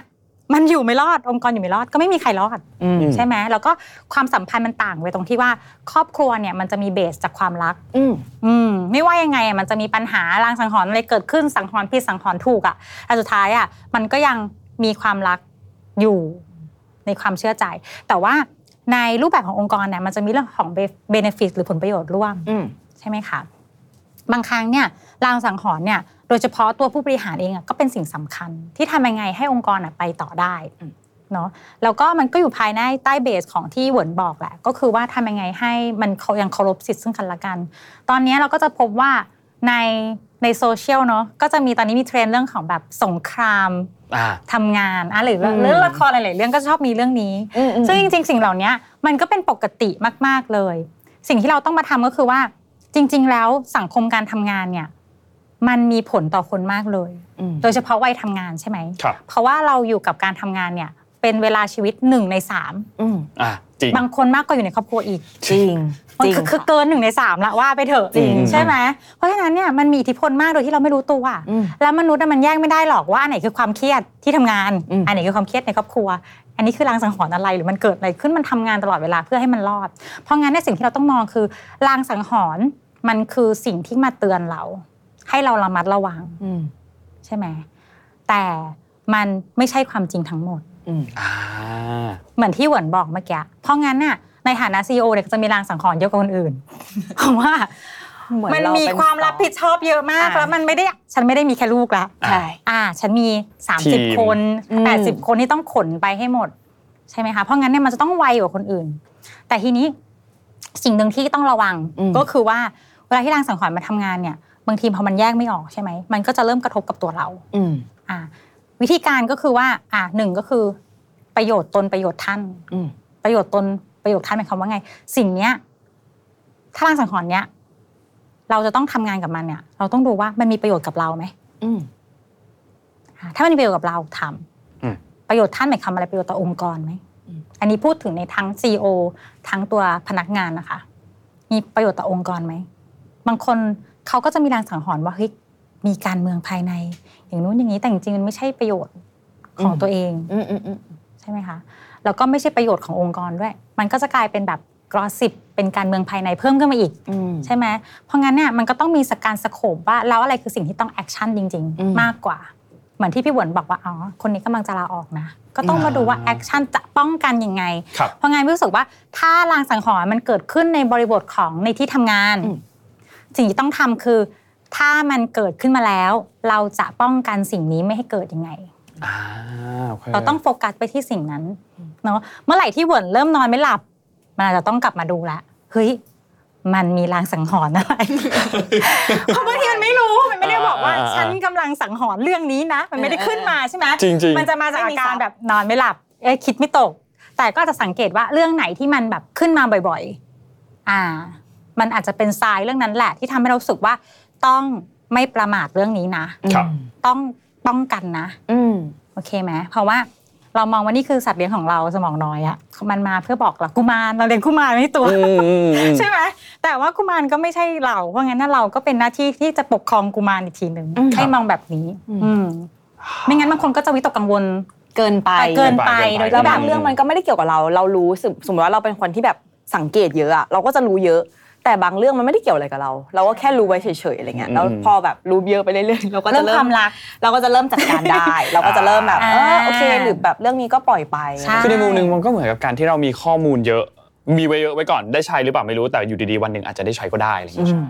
มันอยู่ไม่รอดองค์กรอยู่ไม่รอดก็ไม่มีใครรอดอืมใช่ไหมแล้วก็ความสัมพันธ์มันต่างไปตรงที่ว่าครอบครัวเนี่ยมันจะมีเบสจากความรักอืมอืมไม่ว่ายังไงอะมันจะมีปัญหารางสังหรณ์อะไรเกิดขึ้นสังหรณ์ผิดสังหรณ์ถูกอะแต่สุดท้ายอะมันก็ยังมีความรักอยู่ในความเชื่อใจ แต่ว่าในรูปแบบขององค์กรเนี่ยมันจะมีเรื่องของเบนฟิตหรือผลประโยชน์ร่วมอืมใช่ไหมคะบางครั้งเนี่ยรางสังหรณ์เนี่ย โดยเฉพาะตัวผู้บริหารเองอะก็เป็นสิ่งสำคัญ ที่ทำยังไงให้องค์กรอะไปต่อได้อืมเนาะแล้วก็มันก็อยู่ภายในใต้เบสของที่เหวินบอกแหละ ก็คือว่าทำยังไงให้มันเขายังเคารพสิทธิ์ซึ่งกันและกัน ตอนนี้เราก็จะพบว่าในในโซเชียลเนาะก็จะมีตอนนี้มีเทรนด์เรื่องของแบบสงครามอ่าทำงานอะหรืออืมเรื่องละครหลายๆเรื่องก็ชอบมีเรื่องนี้อืมอืมซึ่งจริง ๆ สิ่งเหล่านี้มันก็เป็นปกติมาก ๆเลย สิ่งที่เราต้องมาทำก็คือว่าจริง ๆ แล้วสังคมการทำงานเนี่ย มันมีผลต่อคนมากเลยอืมโดยเฉพาะวัยทำงานใช่ไหมครับเพราะว่าเราอยู่กับการทำงานเนี่ยเป็นเวลาชีวิตหนึ่งในสามอืมอ่าจริงบางคนมากกว่าอยู่ในครอบครัวอีก จริงมันจริงคือคือค่ะเกินหนึ่งในสามละว่าไปเถอะจริงใช่ไหมเพราะฉะนั้นเนี่ยมันมีอิทธิพลมากโดยที่เราไม่รู้ตัวอืมแล้วมนุษย์อะมันแยกไม่ได้หรอกว่าอันไหนคือความเครียดที่ทำงานอืมอันไหนคือความเครียดในครอบครัว อันนี้คือรางสังหรณ์อะไรหรือมันเกิดอะไรขึ้นมันทำงานตลอดเวลาเพื่อให้มันรอด เพราะงั้นในยสิ่งที่เราต้องมองคือรางสังหรณ์มันคือสิ่งที่มาเตือนเรา ให้เราระมัดระวังอืมใช่ไหมแต่มันไม่ใช่ความจริงทั้งหมดอืมอ่าเหมือนที่เหวินบอกเมื่อกี้เพราะงั้นน่ะในฐานะซีอเนี่ยจะมีรางสังหรณ์เยอะกว่าคนอื่นเพราะว่าเหมือนมันเรามีเป็นความรับผิดชอบเยอะมากอ่าแล้วมันไม่ได้ฉันไม่ได้มีแค่ลูกละใช่อ่า ฉันมีทีม30 คนอืม80คนที่ต้องขนไปให้หมด ใช่ไหมคะเพราะงั้นเนี่ยมันจะต้องไวกว่าคนอื่น แต่ทีนี้สิ่งหนึ่งที่ต้องระวังก็คือว่าเวลาที่รางสังหรณ์มาทำงานเนี่ย บางทีพอมันแยกไม่ออกใช่ไหมมันก็จะเริ่มกระทบกับตัวเราอืมอ่า วิธีการก็คือว่า อ่าหนึ่งก็คือ ประโยชน์ตนประโยชน์ท่านอืมประโยชน์ตนประโยชน์ท่านหมายความว่าไง สิ่งเนี้ย ถ้ารางสังหรณ์เนี้ยเราจะต้องทำงานกับมันเนี่ย เราต้องดูว่ามันมีประโยชน์กับเราไหมอืมอ่าถ้ามันมีประโยชน์กับเราทอืมประโยชน์ท่านหมายความอะไรประโยชน์ต่อองค์กรไหมอืมอันนี้พูดถึงในทั้ง CEO ทั้งตัวพนักงานนะคะ มีประโยชน์ต่อองค์กรไหมบางคน เขาก็จะมีลางสังหรณ์ว่าเฮ้ยมีการเมืองภายใน อย่างนู้นอย่างนี้แต่จริงๆมันไม่ใช่ประโยชน์ของตัวเองอืมอืมอืมใช่ไหมคะแล้วก็ไม่ใช่ประโยชน์ขององค์กรด้วย มันก็จะกลายเป็นแบบ gossip เป็นการเมืองภายในเพิ่มขึ้นมาอีกอืมใช่ไหมเพราะงั้นเนี่ยมันก็ต้องมีการ scope ว่าแล้วอะไรคือสิ่งที่ต้อง action จริงอืมๆมากกว่า เหมือนที่พี่หวนบอกว่าอ๋อคนนี้กำลังจะลาออกนะ ก็ต้องมาดูว่า action จะป้องกันยังไงครับเพราะงั้นพี่รู้สึกว่าถ้าลางสังหรณ์มันเกิดขึ้นในบริบทของในที่ทำงานอืม สิ่งที่ต้องทำคือ ถ้ามันเกิดขึ้นมาแล้ว เราจะป้องกันสิ่งนี้ไม่ให้เกิดยังไงอ่าโคเราต้องโฟกัสไปที่สิ่งนั้นเนาะเมื่อไหร่ที่เหวินเริ่มนอนไม่หลับ มันอาจจะต้องกลับมาดูละเฮ้ยมันมีลางสังหรณ์อะไร เพราะบางทีมันไม่รู้ มันไม่ได้บอกว่าฉันกำลังสังหรณ์เรื่องนี้นะ มันไม่ได้ขึ้นมาใช่ไหมจริงจริงๆมันจะมาจากไม่อามีการซับแบบนอนไม่หลับ เอ้ยคิดไม่ตก แต่ก็จะสังเกตว่าเรื่องไหนที่มันแบบขึ้นมาบ่อย ๆ อ่า มันอาจจะเป็นทรายเรื่องนั้นแหละ ที่ทำให้เรารู้สึกว่าต้องไม่ประมาทเรื่องนี้นะครับต้องป้องกันนะ อืมโอเคไหมเพราะว่าเรามองว่านี่คือสัตว์เลี้ยงของเราสมองน้อยอะมันมาเพื่อบอกเรากุมารเราเลี้ยงกุมารไม่ตัวอืมอืมอืมใช่ไหมแต่ว่ากุมารก็ไม่ใช่เรา เพราะงั้นน่ะเราก็เป็นหน้าที่ที่จะปกครองกุมารอีกทีหนึ่งอืมให้มองแบบนี้ อืมอืมไม่งั้นบางคนก็จะวิตกกังวลเกินไปไปเกินไปเกินไปโดยแล้วที่แบบางเรื่องมันก็ไม่ได้เกี่ยวกับเรา เรารู้สึกสมมติว่าเราเป็นคนที่แบบสังเกตเยอะอะเราก็จะรู้เยอะ แต่บางเรื่องมันไม่ได้เกี่ยวอะไรกับเรา เราก็แค่รู้ไว้เฉยๆอะไรเงี้ยแล้วพอแบบรู้เยอะไปเรื่อยๆเราก็จะเรื่องเริ่ความรักเราก็จะเริ่มจัดการได้ เราก็จะเริ่มแบบเอออ่าโอเคหรือแบบเรื่องนี้ก็ปล่อยไปใช่คือในมุมหนึ่งมันก็เหมือนกับการที่เรามีข้อมูลเยอะ มีไว้เยอะไว้ก่อนได้ใช้หรือเปล่าไม่รู้แต่อยู่ดีๆวันหนึ่งอาจจะได้ใช้ก็ได้อะไรอย่างเงี้ยอืม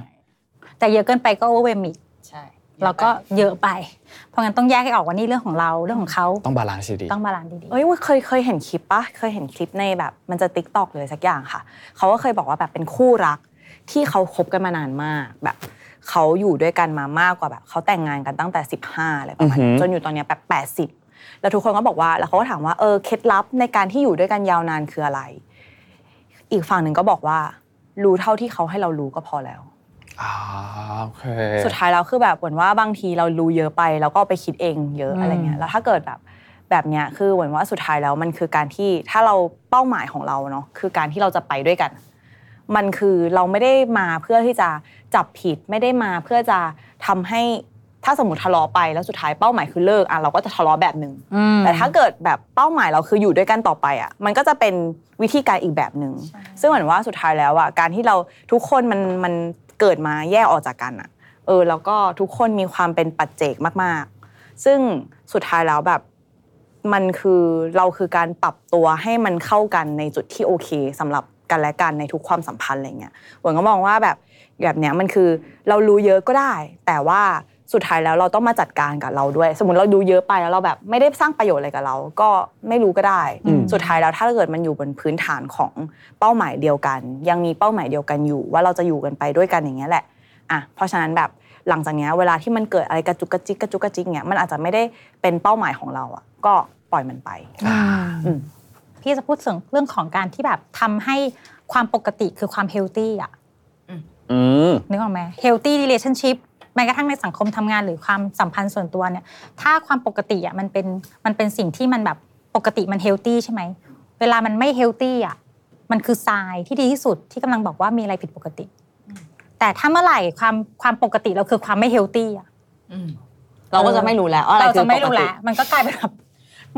แต่เยอะเกินไปก็ overwhelm อีกใช่เราก็เยอะไป เพราะงั้นต้องแยกให้ออกว่านี่เรื่องของเราเรื่องของเขาต้อง balance ดีต้อง balance ดีเอ้ยเคยเคยเห็นคลิปปะเคยเห็นคลิปในแบบมันจะ TikTok เลยสักอย่างค่ะ เขาก็เคยบอกว่าแบบเป็นคู่รัก ที่เขาคบกันมานานมากแบบเขาอยู่ด้วยกันมามากกว่าแบบเขาแต่งงานกันตั้งแต่ 15อะไรประมาณอือนี้หือจนอยู่ตอนเนี้ยแบบ80แล้วทุกคนก็บอกว่าแล้วเขาก็ถามว่าเออเคล็ดลับในการที่อยู่ด้วยกันยาวนานคืออะไร อีกฝั่งหนึ่งก็บอกว่า รู้เท่าที่เขาให้เรารู้ก็พอแล้วอ่าโอเคสุดท้ายแล้วคือแบบเหมือนว่าบางทีเรารู้เยอะไปแล้วก็ไปคิดเองเยอะอืมอะไรเงี้ยแล้วถ้าเกิดแบบแบบเนี้ยคือเหมือนว่าสุดท้ายแล้วมันคือการที่ถ้าเราเป้าหมายของเราเนาะคือการที่เราจะไปด้วยกัน มันคือเราไม่ได้มาเพื่อที่จะจับผิดไม่ได้มาเพื่อจะทำให้ถ้าสมมติทะเลาะไปแล้วสุดท้ายเป้าหมายคือเลิกอะเราก็จะทะเลาะแบบหนึ่งอืมแต่ถ้าเกิดแบบเป้าหมายเราคืออยู่ด้วยกันต่อไปอะมันก็จะเป็นวิธีการอีกแบบหนึ่งซึ่งเหมือนว่าสุดท้ายแล้วอะการที่เราทุกคนมันมันเกิดมาแยกออกจากกันอะเออแล้วก็ทุกคนมีความเป็นปัจเจกมาก ๆ ซึ่งสุดท้ายแล้วแบบมันคือเราคือการปรับตัวให้มันเข้ากันในจุดที่โอเคสำหรับ กันและกันในทุกความสัมพันธ์อะไรเงี้ยหวนก็มองว่าแบบแบบเนี้ยมันคือเรารู้เยอะก็ได้ แต่ว่าสุดท้ายแล้วเราต้องมาจัดการกับเราด้วย สมมติเราดูเยอะไปแล้วเราแบบไม่ได้สร้างประโยชน์อะไรกับเรา ก็ไม่รู้ก็ได้อืมสุดท้ายแล้วถ้าเกิดมันอยู่บนพื้นฐานของเป้าหมายเดียวกัน ยังมีเป้าหมายเดียวกันอยู่ ว่าเราจะอยู่กันไปด้วยกันอย่างเงี้ยแหละอะเพราะฉะนั้นแบบหลังจากเนี้ยเวลาที่มันเกิดอะไรกระจุกกระจิกกระจุกกระจิกเนี่ยมันอาจจะไม่ได้เป็นเป้าหมายของเราอะก็ปล่อยมันไป อืมพี่จะพูดถึงเรื่องของการที่แบบทำให้ความปกติคือความเฮลตี้อะอืมนึกออกไหม healthy relationship แม้กระทั่งในสังคมทำงานหรือความสัมพันธ์ส่วนตัวเนี่ย ถ้าความปกติอะมันเป็นมันเป็นสิ่งที่มันแบบปกติมัน healthy ใช่ไหมเวลามันไม่ healthy อะมันคือทรายที่ดีที่สุดที่กำลังบอกว่ามีอะไรผิดปกติ แต่ถ้าเมื่อไหร่ความความปกติเราคือความไม่ healthy อะเราก็จะไม่รู้แล้วว่าอะไรเราคืจะอไม่ปกรู้ติแล้วมันก็กลายเป็นแบบ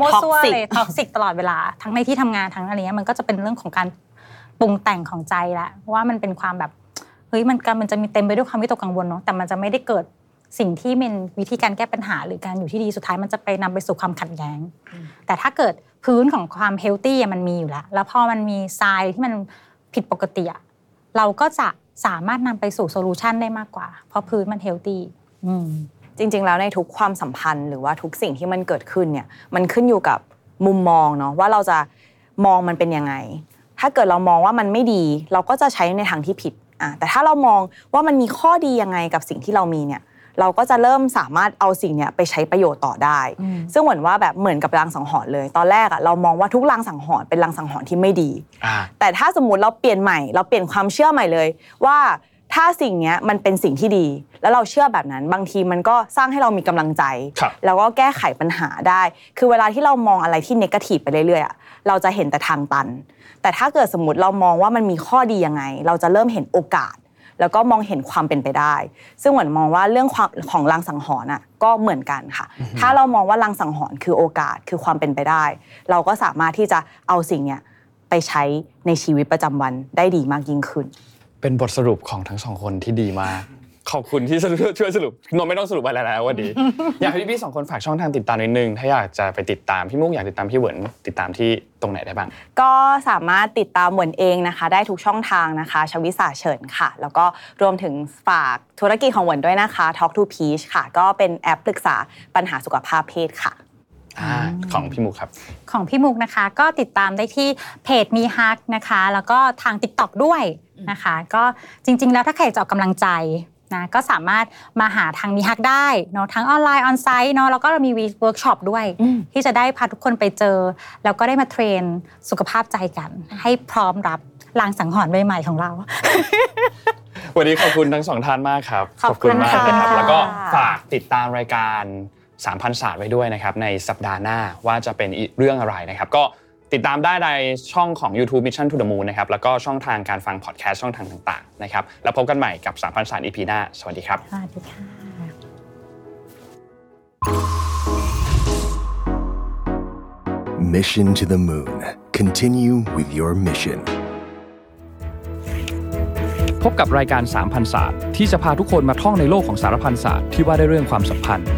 มั่วซั่ว Toxic เลย toxic ตลอดเวลา ทั้งในที่ทำงานทั้งอะไรเงี้ยมันก็จะเป็นเรื่องของการปรุงแต่งของใจละว่ามันเป็นความแบบเฮ้ยมันก็มันจะมีเต็มไปด้วยความวิตกกังวลเนาะแต่มันจะไม่ได้เกิดสิ่งที่เป็นวิธีการแก้ปัญหา หรือการอยู่ที่ดีสุดท้ายมันจะไปนำไปสู่ความขัดแย้ง แต่ถ้าเกิดพื้นของความ healthy มันมีอยู่แล้ว แล้วพอมันมีทรายที่มันผิดปกติอะเราก็จะสามารถนำไปสู่ solution ได้มากกว่า เพราะพื้นมัน healthyอืม จริง ๆ แล้วในทุกความสัมพันธ์หรือว่าทุกสิ่งที่มันเกิดขึ้นเนี่ยมันขึ้นอยู่กับมุมมองเนาะว่าเราจะมองมันเป็นยังไง ถ้าเกิดเรามองว่ามันไม่ดี เราก็จะใช้ในทางที่ผิดอะแต่ถ้าเรามองว่ามันมีข้อดียังไงกับสิ่งที่เรามีเนี่ยเราก็จะเริ่มสามารถเอาสิ่งเนี้ยไปใช้ประโยชน์ต่อได้อืมซึ่งเหมือนว่าแบบเหมือนกับรางสังหรณ์เลย ตอนแรกอะเรามองว่าทุกรางสังหรณ์เป็นรางสังหรณ์ที่ไม่ดีอ่าแต่ถ้าสมมติเราเปลี่ยนใหม่ เราเปลี่ยนความเชื่อใหม่เลยว่า ถ้าสิ่งเนี้ยมันเป็นสิ่งที่ดี แล้วเราเชื่อแบบนั้น บางทีมันก็สร้างให้เรามีกำลังใจครับแล้วก็แก้ไขปัญหาได้ คือเวลาที่เรามองอะไรที่เนกาทีฟไปเรื่อยๆอะเราจะเห็นแต่ทางตัน แต่ถ้าเกิดสมมติเรามองว่ามันมีข้อดียังไง เราจะเริ่มเห็นโอกาส แล้วก็มองเห็นความเป็นไปได้ ซึ่งเหมือนมองว่าเรื่องความของลางสังหรณ์อะก็เหมือนกันค่ะ ถ้าเรามองว่าลางสังหรณ์คือโอกาสคือความเป็นไปได้ เราก็สามารถที่จะเอาสิ่งเนี้ยไปใช้ในชีวิตประจำวันได้ดีมากยิ่งขึ้น เป็นบทสรุปของทั้งสองคนที่ดีมาก ขอบคุณที่สรุปช่วยสรุปนนท์ไม่ต้องสรุปอะไรแล้ววันนี้ อยากให้พี่ๆสองคนฝากช่องทางติดตามนิดนึง ถ้าอยากจะไปติดตามพี่มุกอยากติดตามพี่เหวินติดตามที่ตรงไหนได้บ้าง ก็สามารถติดตามเหมือนเองนะคะ ได้ทุกช่องทางนะคะชวิสาเฉินค่ะ แล้วก็รวมถึงฝากธุรกิจของเหมือนด้วยนะคะ Talk to Peach ค่ะ ก็เป็นแอปปรึกษาปัญหาสุขภาพเพศค่ะอ่า ของพี่มุกครับ ของพี่มุกนะคะ ก็ติดตามได้ที่เพจมีฮักนะคะ แล้วก็ทาง Tik t o อกด้วยนะคะ ก็จริง ๆ แล้วถ้าใครจะออกกำลังใจนะก็สามารถมาหาทางมีฮักได้เนาะทั้งออนไลน์ onsite เนาะแล้วก็เรามีมีเวิร์กช็อปด้วยอืมที่จะได้พาทุกคนไปเจอ แล้วก็ได้มา train สุขภาพใจกัน ให้พร้อมรับลางสังหรณ์ใหม่ๆของเรา วันนี้ขอบคุณทั้งสองท่านมากครับ ขอบคุณมากเลยครับค่ะแล้วก็ฝากติดตามรายการ 3,000ศาสตร์ไว้ด้วยนะครับในสัปดาห์หน้าว่าจะเป็นเรื่องอะไรนะครับ ก็ติดตามได้ในช่องของ YouTube Mission to the Moon นะครับแล้วก็ช่องทางการฟังพอดแคสต์ช่องทางต่างๆนะครับแล้วพบกันใหม่กับ 3,000ศาสตร์ EP หน้า สวัสดีครับสวัสดีค่ะ Mission to the Moon. Continue with your mission. พบกับรายการ 3,000ศาสตร์ที่จะพาทุกคนมาท่องในโลกของสารพันศาสตร์ที่ว่าด้วยเรื่องความสัมพันธ์